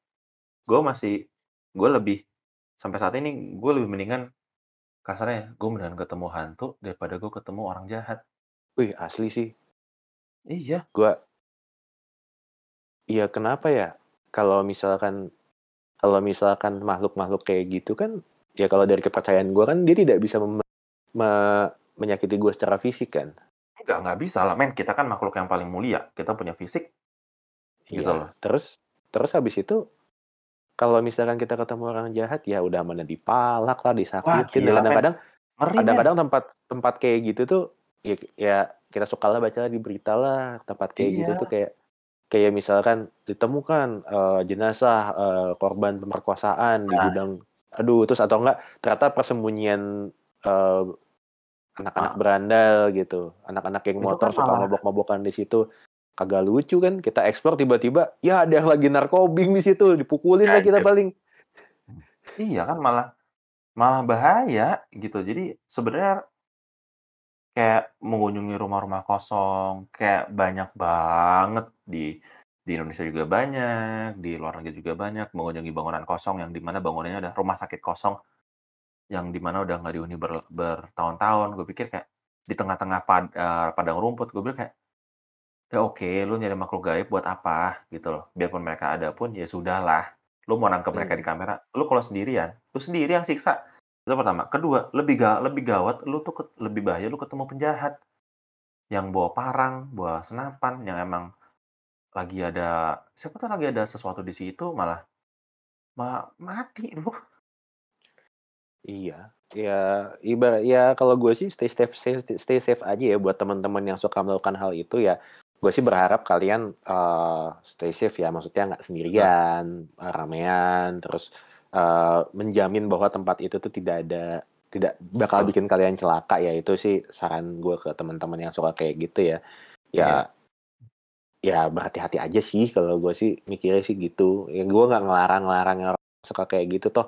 gue masih, gue lebih sampai saat ini gue lebih mendingan kasarnya gue mendingan ketemu hantu daripada gue ketemu orang jahat. Wih asli sih. Iya. Gue, iya kenapa ya? Kalau misalkan kalau misalkan makhluk-makhluk kayak gitu kan, ya kalau dari kepercayaan gue kan dia tidak bisa mem- me- menyakiti gue secara fisik kan. Enggak, nggak bisa lah men. Kita kan makhluk yang paling mulia. Kita punya fisik. Gitu loh. Iya. Terus terus habis itu kalau misalkan kita ketemu orang jahat ya udah mana dipalak lah, disakitin. men. Kadang-kadang men. kadang-kadang tempat tempat kayak gitu tuh ya, ya kita suka lah baca di berita lah tempat kayak gitu Iya. tuh kayak kayak misalkan ditemukan eh, jenazah eh, korban pemerkosaan di Nah. gudang aduh terus atau enggak ternyata persembunyian eh, anak-anak Ah. berandal gitu anak-anak Itu motor kan suka mabok-mabokan di situ kagak lucu kan kita eksplor tiba-tiba ya ada yang lagi narkobing di situ dipukulin lah kita paling Iya kan malah malah bahaya gitu. Jadi sebenarnya kayak mengunjungi rumah-rumah kosong, kayak banyak banget di Di Indonesia juga banyak, di luar negeri juga banyak, mengunjungi bangunan kosong yang di mana bangunannya ada rumah sakit kosong, yang di mana udah nggak dihuni ber bertahun-tahun. Gue pikir kayak di tengah-tengah pad eee, padang rumput, gue bilang kayak, "Ya oke, lu nyari makhluk gaib buat apa?" Gitu loh. Biarpun mereka ada pun, ya sudahlah. Lu mau nangkep mereka di Hmm. kamera, lu kalau sendirian, lu sendiri yang siksa. Itu pertama. Kedua, lebih ga lebih gawat, lu tuh ket lebih bahaya lu ketemu penjahat. Yang bawa parang, bawa senapan, yang emang lagi ada siapa tahu lagi ada sesuatu di situ malah malah mati lu. Iya, ya ibarat ya kalau gue sih stay safe stay stay safe aja ya buat teman-teman yang suka melakukan hal itu ya. Gue sih berharap kalian eh, stay safe ya, maksudnya nggak sendirian, ramean, terus eh, menjamin bahwa tempat itu tuh tidak ada tidak bakal bikin kalian celaka ya itu sih saran gue ke teman-teman yang suka kayak gitu ya. Ya Iya. ya berhati-hati aja sih kalau gue sih mikirnya sih gitu. Ya gue nggak ngelarang-larang orang suka kayak gitu toh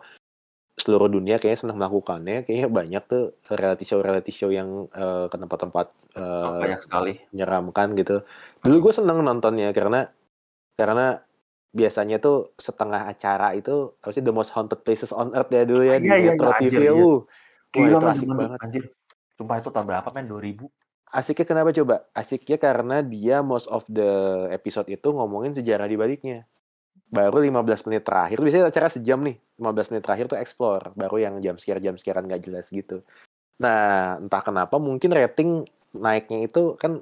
seluruh dunia kayaknya senang melakukannya. Kayaknya banyak tuh reality show reality show yang eh, ke tempat-tempat Oh, eh, banyak sekali. menyeramkan gitu. Dulu gue seneng nontonnya karena karena biasanya tuh setengah acara itu apa sih the most haunted places on earth ya dulu Ah, ya di iya iya iya, Metro TV ya. iya. Uh, wah Gila itu men asik banget. anjir. Sumpah itu tahun berapa men? 2000? Asiknya kenapa coba? Asiknya karena dia most of the episode itu ngomongin sejarah di baliknya. Baru 15 menit terakhir, biasanya acara sejam nih, 15 menit terakhir tuh explore, baru yang jam scare jam scarean nggak jelas gitu. Nah, entah kenapa mungkin rating naiknya itu kan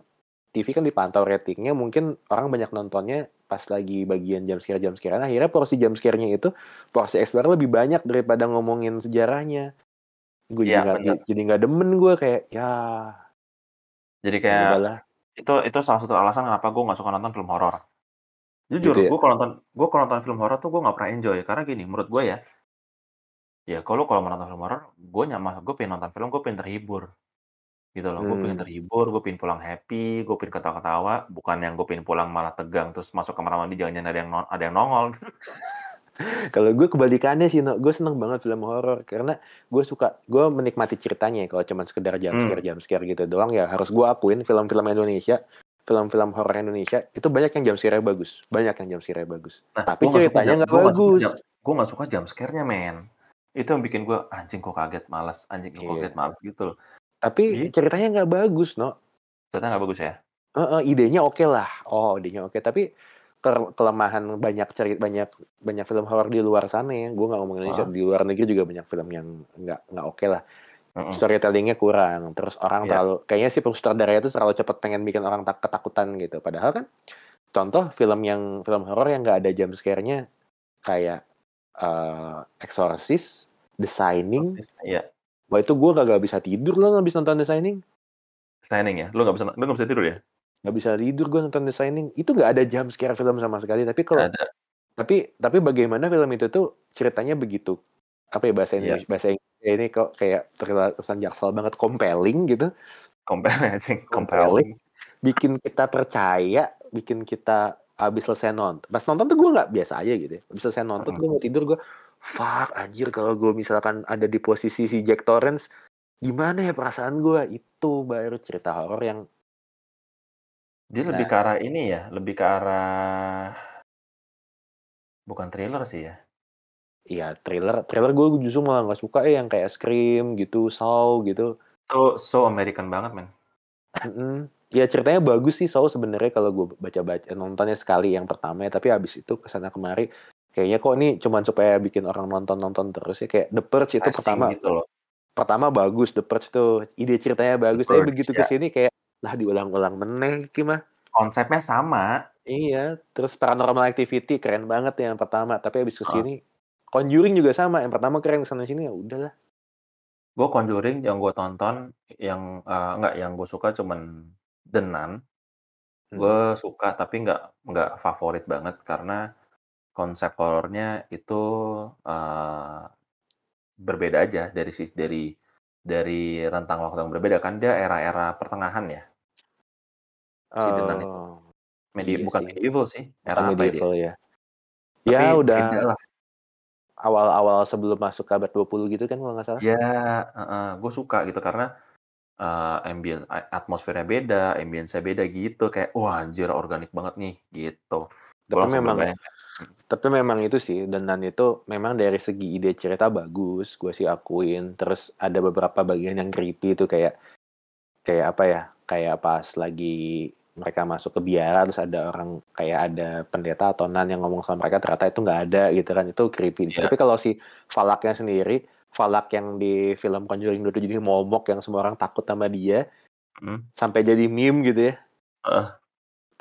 TV kan dipantau ratingnya, mungkin orang banyak nontonnya pas lagi bagian jam scare jam scarean, akhirnya porsi jam scare-nya itu porsi explore lebih banyak daripada ngomongin sejarahnya. Gue jadi Iya, nggak jadi nggak demen gue kayak ya Jadi ya kayak itu itu salah satu alasan kenapa gue nggak suka nonton film horor. Gitu Jujur, ya. gue kalau nonton gue kalau nonton film horor tuh gue nggak pernah enjoy karena gini, menurut gue ya, ya kalau kalau mau nonton film horor, gue nyaman, gue pengen nonton film, gue pengen terhibur, gitu loh. Gue pengen Hmm. terhibur, gue pengen pulang happy, gue pengen ketawa-ketawa, bukan yang gue pengen pulang malah tegang terus masuk kamar mandi jangan-jangan ada yang no- ada yang nongol. Kalau gue kebalikannya sih, no. gue seneng banget film horor karena gue suka, gue menikmati ceritanya. Kalau cuma sekedar jump scare, Hmm. jump scare gitu doang ya harus gue akuin film-film Indonesia, film-film horor Indonesia itu banyak yang jump scare bagus, banyak yang jump scare bagus. Nah, Tapi gue ceritanya nggak gue bagus. gue nggak suka jump scare-nya men. Itu yang bikin gue anjing kok kaget, malas, anjing kok Iya. kaget, malas gitu loh. Tapi Gitu. ceritanya nggak bagus, no. Ternyata nggak bagus ya. Heeh, idenya oke lah. Oh, idenya oke. Tapi ke- kelemahan banyak cerita banyak banyak film horor di luar sana ya. Gue nggak ngomong Indonesia, di luar negeri juga banyak film yang nggak nggak oke lah. Mm-mm. Storytellingnya kurang. Terus orang Iya. terlalu kayaknya sih sutradara itu terlalu cepat pengen bikin orang tak ketakutan gitu. Padahal kan contoh film yang film horor yang nggak ada jump scare-nya kayak eh, Exorcist, The Shining. Exorcist, Iya. Wah itu gue gak, bisa tidur loh habis nonton The Shining. Shining ya. Lu nggak bisa lu nggak bisa tidur ya? Gak bisa tidur gue nonton The Shining. Itu gak ada jump scare film sama sekali. Tapi kalau Nggak tapi tapi bagaimana film itu tuh ceritanya begitu apa ya bahasa Iya. Indonesia bahasa Inggris ini kok kayak terkesan jaksel banget compelling gitu Compelling anjing, compelling bikin kita percaya bikin kita habis selesai nonton pas nonton tuh gue nggak biasa aja gitu ya. habis selesai nonton Mm-mm. gue mau tidur gue fuck anjir kalau gue misalkan ada di posisi si Jack Torrance gimana ya perasaan gue itu baru cerita horor yang Dia lebih Nah. ke arah ini ya, lebih ke arah bukan thriller sih ya. Ya thriller thriller gue justru malah nggak suka ya yang kayak Scream gitu Saw gitu So so American banget men. Mm-mm. Ya ceritanya bagus sih Saw sebenarnya kalau gue baca-baca nontonnya sekali yang pertama ya tapi abis itu ke sana kemari kayaknya kok ini cuman supaya bikin orang nonton-nonton terus ya kayak The Purge itu Casting pertama gitu loh. pertama bagus The Purge tuh ide ceritanya bagus The tapi Purge, begitu ya. ke sini kayak lah diulang-ulang meneh gimana Konsepnya sama. iya terus Paranormal Activity keren banget yang pertama tapi abis ke sini Conjuring juga sama yang pertama keren ke sana sini ya udahlah Gue Conjuring yang gue tonton yang eh, enggak yang gue suka cuman The Nun. Hmm. Gue suka tapi nggak nggak favorit banget karena konsep horornya itu eh, berbeda aja dari sis dari dari rentang waktu yang berbeda kan dia era-era pertengahan ya. Si The Nun itu. Oh, Medi iya bukan sih. medieval sih, bukan era apa dia? medieval ya Tapi ya udah beda lah. Awal-awal sebelum masuk kabar 20 gitu kan kalau nggak salah Ya, gue suka gitu karena eh ambient atmosfernya beda, ambience beda gitu kayak wah anjir organik banget nih gitu. Tapi langsung memang berbayang. tapi memang itu sih Denan itu memang dari segi ide cerita bagus, gue sih akuin. Terus ada beberapa bagian yang creepy itu kayak kayak apa ya? Kayak pas lagi mereka masuk ke biara terus ada orang kayak ada pendeta atau nan yang ngomong sama mereka ternyata itu nggak ada gitu kan itu creepy. Iya. Tapi kalau si Falaknya sendiri, Falak yang di film Conjuring 2 jadi momok yang semua orang takut sama dia Hmm. sampai jadi meme gitu ya. Heeh.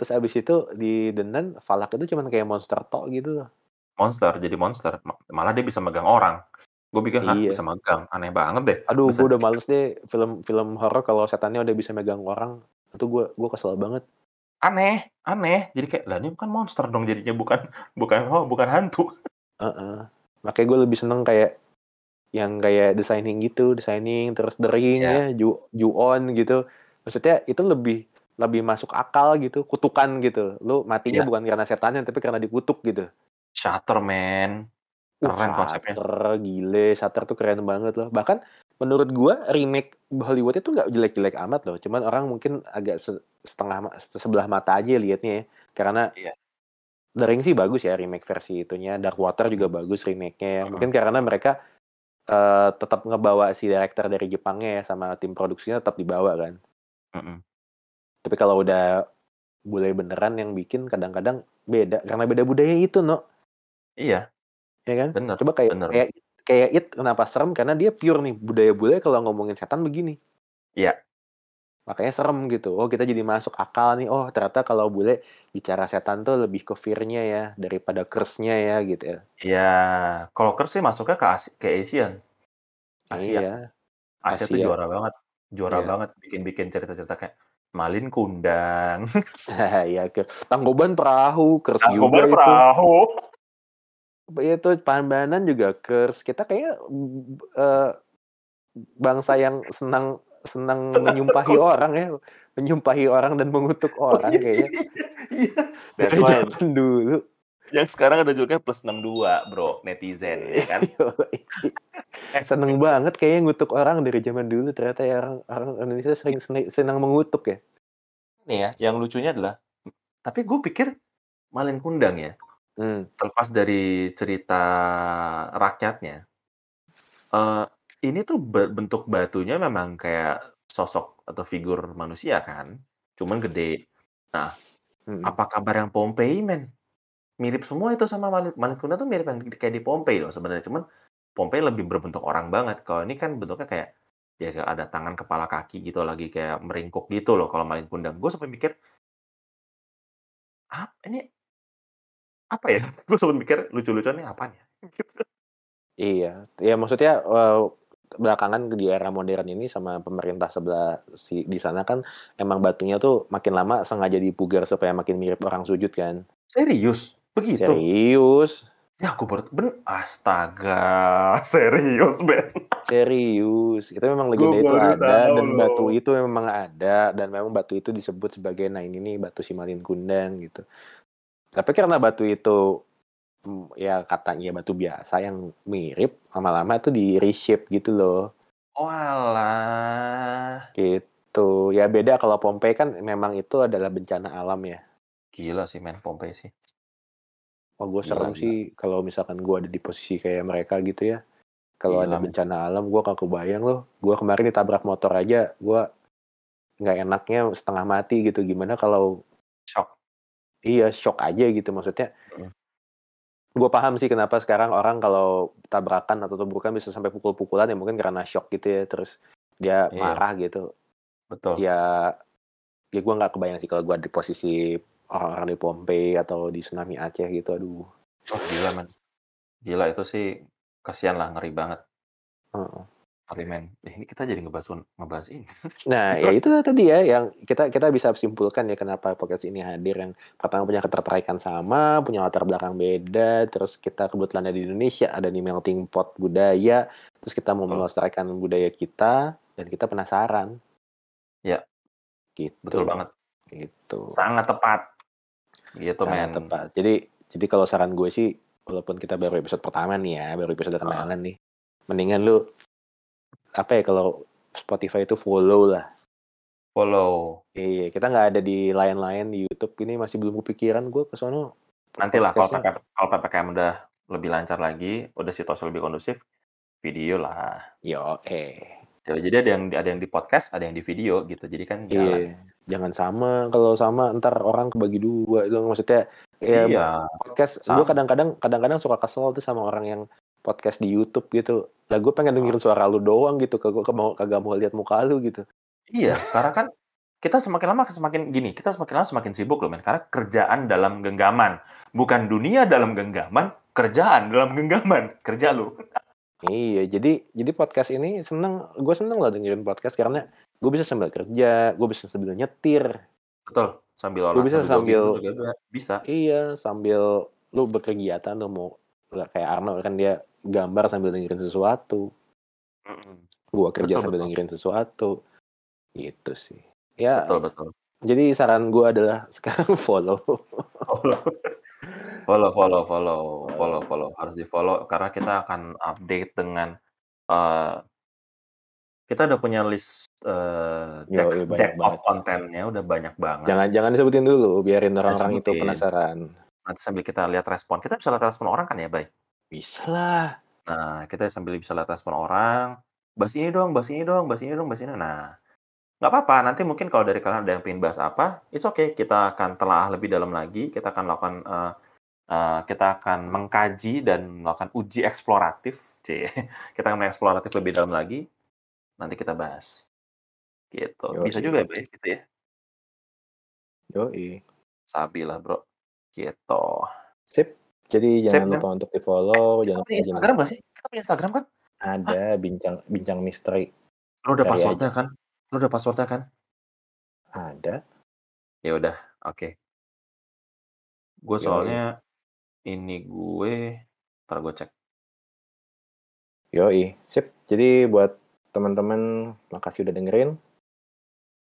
Terus abis itu di Denan Falak itu cuman kayak monster tok gitu loh. monster jadi monster Ma- malah dia bisa megang orang gue pikir Iya. bisa megang aneh banget deh Aduh, gue udah males deh film-film horor kalau setannya udah bisa megang orang. Itu gue gue kesel banget. aneh aneh jadi kayak lah ini kan monster dong jadinya bukan bukan oh bukan hantu Heeh. Makanya gue lebih seneng kayak yang kayak designing gitu, designing terus The Ring Iya. ya, Ju Ju-on gitu. Maksudnya itu lebih lebih masuk akal gitu, kutukan gitu. Lu matinya Iya. bukan karena setannya tapi karena dikutuk gitu. shutter man Keren Wah, konsepnya. Shutter, gile, Shutter tuh keren banget loh. Bahkan menurut gua remake Hollywood itu nggak jelek-jelek amat loh. Cuman orang mungkin agak se- setengah sebelah mata aja liatnya ya. Karena Iya. The Ring sih bagus ya remake versi itunya. Dark Water juga bagus remake-nya ya. Mm-mm. Mungkin karena mereka eh, tetap ngebawa si director dari Jepangnya ya sama tim produksinya tetap dibawa kan. Mm-mm. Tapi kalau udah bule beneran yang bikin kadang-kadang beda karena beda budaya itu no iya ya kan bener coba kayak bener. kayak kayak it kenapa serem karena dia pure nih budaya bule kalau ngomongin setan begini Iya. makanya serem gitu oh kita jadi masuk akal nih oh ternyata kalau bule bicara setan tuh lebih ke fear-nya ya daripada curse-nya ya gitu ya Iya, kalau Curse sih masuknya ke Asi- ke Asian. Asia. iya Asia tuh Asia. juara banget. Juara Iya. banget bikin-bikin cerita-cerita kayak Malin Kundang, ya ke tanggoban perahu curse Tanggoban itu Perahu. Itu pambanan juga curse. Kita kayak mm, eh, bangsa yang senang senang menyumpahi orang ya. Menyumpahi orang dan mengutuk orang kayaknya. Iya. That's dari why. zaman dulu. Yang sekarang ada julukannya plus 62, bro, netizen ya kan. Yoi. seneng banget kayaknya ngutuk orang dari zaman dulu. Ternyata ya orang orang Indonesia sering senang mengutuk ya. Nih ya, yang lucunya adalah tapi gue pikir Malin Kundang ya, hmm. terlepas dari cerita rakyatnya, eh ini tuh be- bentuk batunya memang kayak sosok atau figur manusia kan, cuman gede. Hmm. Apa kabar yang Pompei men? Mirip semua itu sama Malin, Malin Kundang tuh mirip yang kayak di Pompei loh sebenarnya, cuman Pompei lebih berbentuk orang banget. Kalau ini kan bentuknya kayak ya kayak ada tangan kepala kaki gitu lagi kayak meringkuk gitu loh kalau Malin Kundang. Gue sampai mikir apa ini apa ya? Gue sempat mikir lucu-lucuannya apaan ya? Gitu. iya ya maksudnya belakangan di era modern ini sama pemerintah sebelah si di sana kan emang batunya tuh makin lama sengaja dipugar supaya makin mirip orang sujud kan Serius? Begitu? serius Ya aku baru ben astaga serius Ben. Serius, itu memang legenda itu ada dan loh. batu itu memang ada dan memang batu itu disebut sebagai nah ini nih batu Simalin Kundang gitu. Tapi karena batu itu mm, ya katanya batu biasa yang mirip lama-lama itu di reshape gitu loh. Walah. Gitu. Ya beda kalau Pompei kan memang itu adalah bencana alam ya. Gila sih men Pompei sih. Oh gue serem gila. sih kalau misalkan gue ada di posisi kayak mereka gitu ya. Kalau ada bencana alam gue gak kebayang loh. Gue kemarin ditabrak motor aja, gue nggak enaknya setengah mati gitu. Gimana kalau. Iya shock aja gitu maksudnya. Mm. Gue paham sih kenapa sekarang orang kalau tabrakan atau tubukan bisa sampai pukul-pukulan ya mungkin karena shock gitu ya. Terus dia Iya. marah gitu. Betul. Ya, ya gue nggak kebayang sih kalau gue di posisi orang-orang di Pompei atau di tsunami Aceh gitu. Aduh. Oh, gila men. Gila itu sih kasihan lah ngeri banget. Men. Eh, ini kita jadi ngebahas ngebahas ini. Nah, ya itu tadi ya yang kita kita bisa simpulkan ya kenapa podcast ini hadir yang pertama punya ketertarikan sama, punya latar belakang beda, terus kita kebetulan ada di Indonesia, ada di melting pot budaya, terus kita mau melestarikan budaya kita dan kita penasaran. Ya. Gitu. Betul banget. Gitu. Sangat tepat. Gitu Sangat men. tepat. Jadi jadi kalau saran gue sih walaupun kita baru episode pertama nih ya, baru episode kenalan nih. Mendingan lu apa ya kalau Spotify itu follow lah. Follow. Iya, kita nggak ada di lain-lain di YouTube ini masih belum kepikiran gue ke sono Nantilah kalau PPKM, kalau PPKM udah lebih lancar lagi, udah situasi lebih kondusif, video lah. Yo, eh. Ya, jadi ada yang ada yang di podcast, ada yang di video gitu. Jadi kan jalan. Iya. Jangan sama. Kalau sama ntar orang kebagi dua. Itu maksudnya ya Iya, podcast gue kadang-kadang kadang-kadang suka kesel tuh sama orang yang podcast di YouTube gitu. Lah gue pengen dengerin suara lu doang gitu. Kagak mau kagak mau lihat muka lu gitu. iya. Karena kan kita semakin lama semakin gini, kita semakin lama semakin sibuk loh, men. Karena kerjaan dalam genggaman, bukan dunia dalam genggaman, kerjaan dalam genggaman, kerja lu. Iya, jadi jadi podcast ini seneng, gue seneng lah dengerin podcast karena gue bisa sambil kerja, gue bisa sambil nyetir, Betul. Sambil Lu olah, bisa sambil sambil- jogging juga bisa. iya sambil lu berkegiatan lu mau kayak Arno kan dia gambar sambil dengerin sesuatu, gua kerja Betul, sambil betul. dengerin sesuatu, gitu sih. Ya, Betul, betul. jadi saran gue adalah sekarang follow. follow. Follow follow follow. Follow. Follow harus di follow karena kita akan update dengan eh kita udah punya list eh deck, banyak deck of kontennya udah banyak banget. Jangan jangan disebutin dulu, biarin orang-orang itu penasaran. nanti sambil kita lihat respon. Kita bisa lihat respon orang kan ya bay Bisa lah. nah kita sambil bisa lihat respon orang bahas ini dong bahas ini dong bahas ini dong bahas ini. Nah nggak apa-apa nanti mungkin kalau dari kalian ada yang pengen bahas apa it's okay kita akan telah lebih dalam lagi kita akan lakukan eh, eh, kita akan mengkaji dan melakukan uji eksploratif c. Kita akan mengeksploratif lebih dalam lagi nanti kita bahas. Gitu bisa juga ya Bay, gitu ya. Yoi. sabi lah bro. Gitu. Sip. Jadi jangan lupa untuk di follow, kita jangan lupa Instagram gak sih kita punya Instagram kan ada bincang bincang misteri lu udah Cari passwordnya kan lu udah passwordnya kan ada. Ya udah, oke. Gue Yoi. soalnya ini gue, ntar gue cek. Yoi. Sip. Jadi buat teman-teman makasih udah dengerin.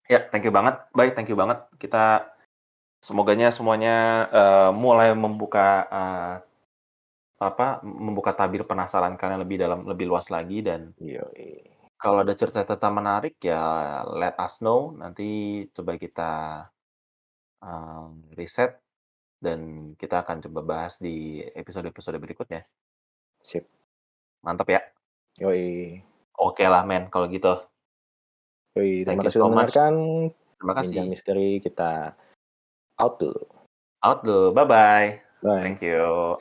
Ya, thank you banget, baik, thank you banget. Kita semoganya semuanya eh, mulai membuka eh, apa, membuka tabir penasaran kalian lebih dalam, lebih luas lagi dan Yoi. kalau ada cerita-cerita menarik ya let us know. Nanti coba kita um, riset dan kita akan coba bahas di episode-episode berikutnya. Sip. Mantap ya. Yoi. Oke lah men, kalau gitu. Yoi. Thank Terima you kasih sudah mendengarkan Terima kasih. misteri kita out dulu. Out dulu. Bye-bye. Bye. Thank you.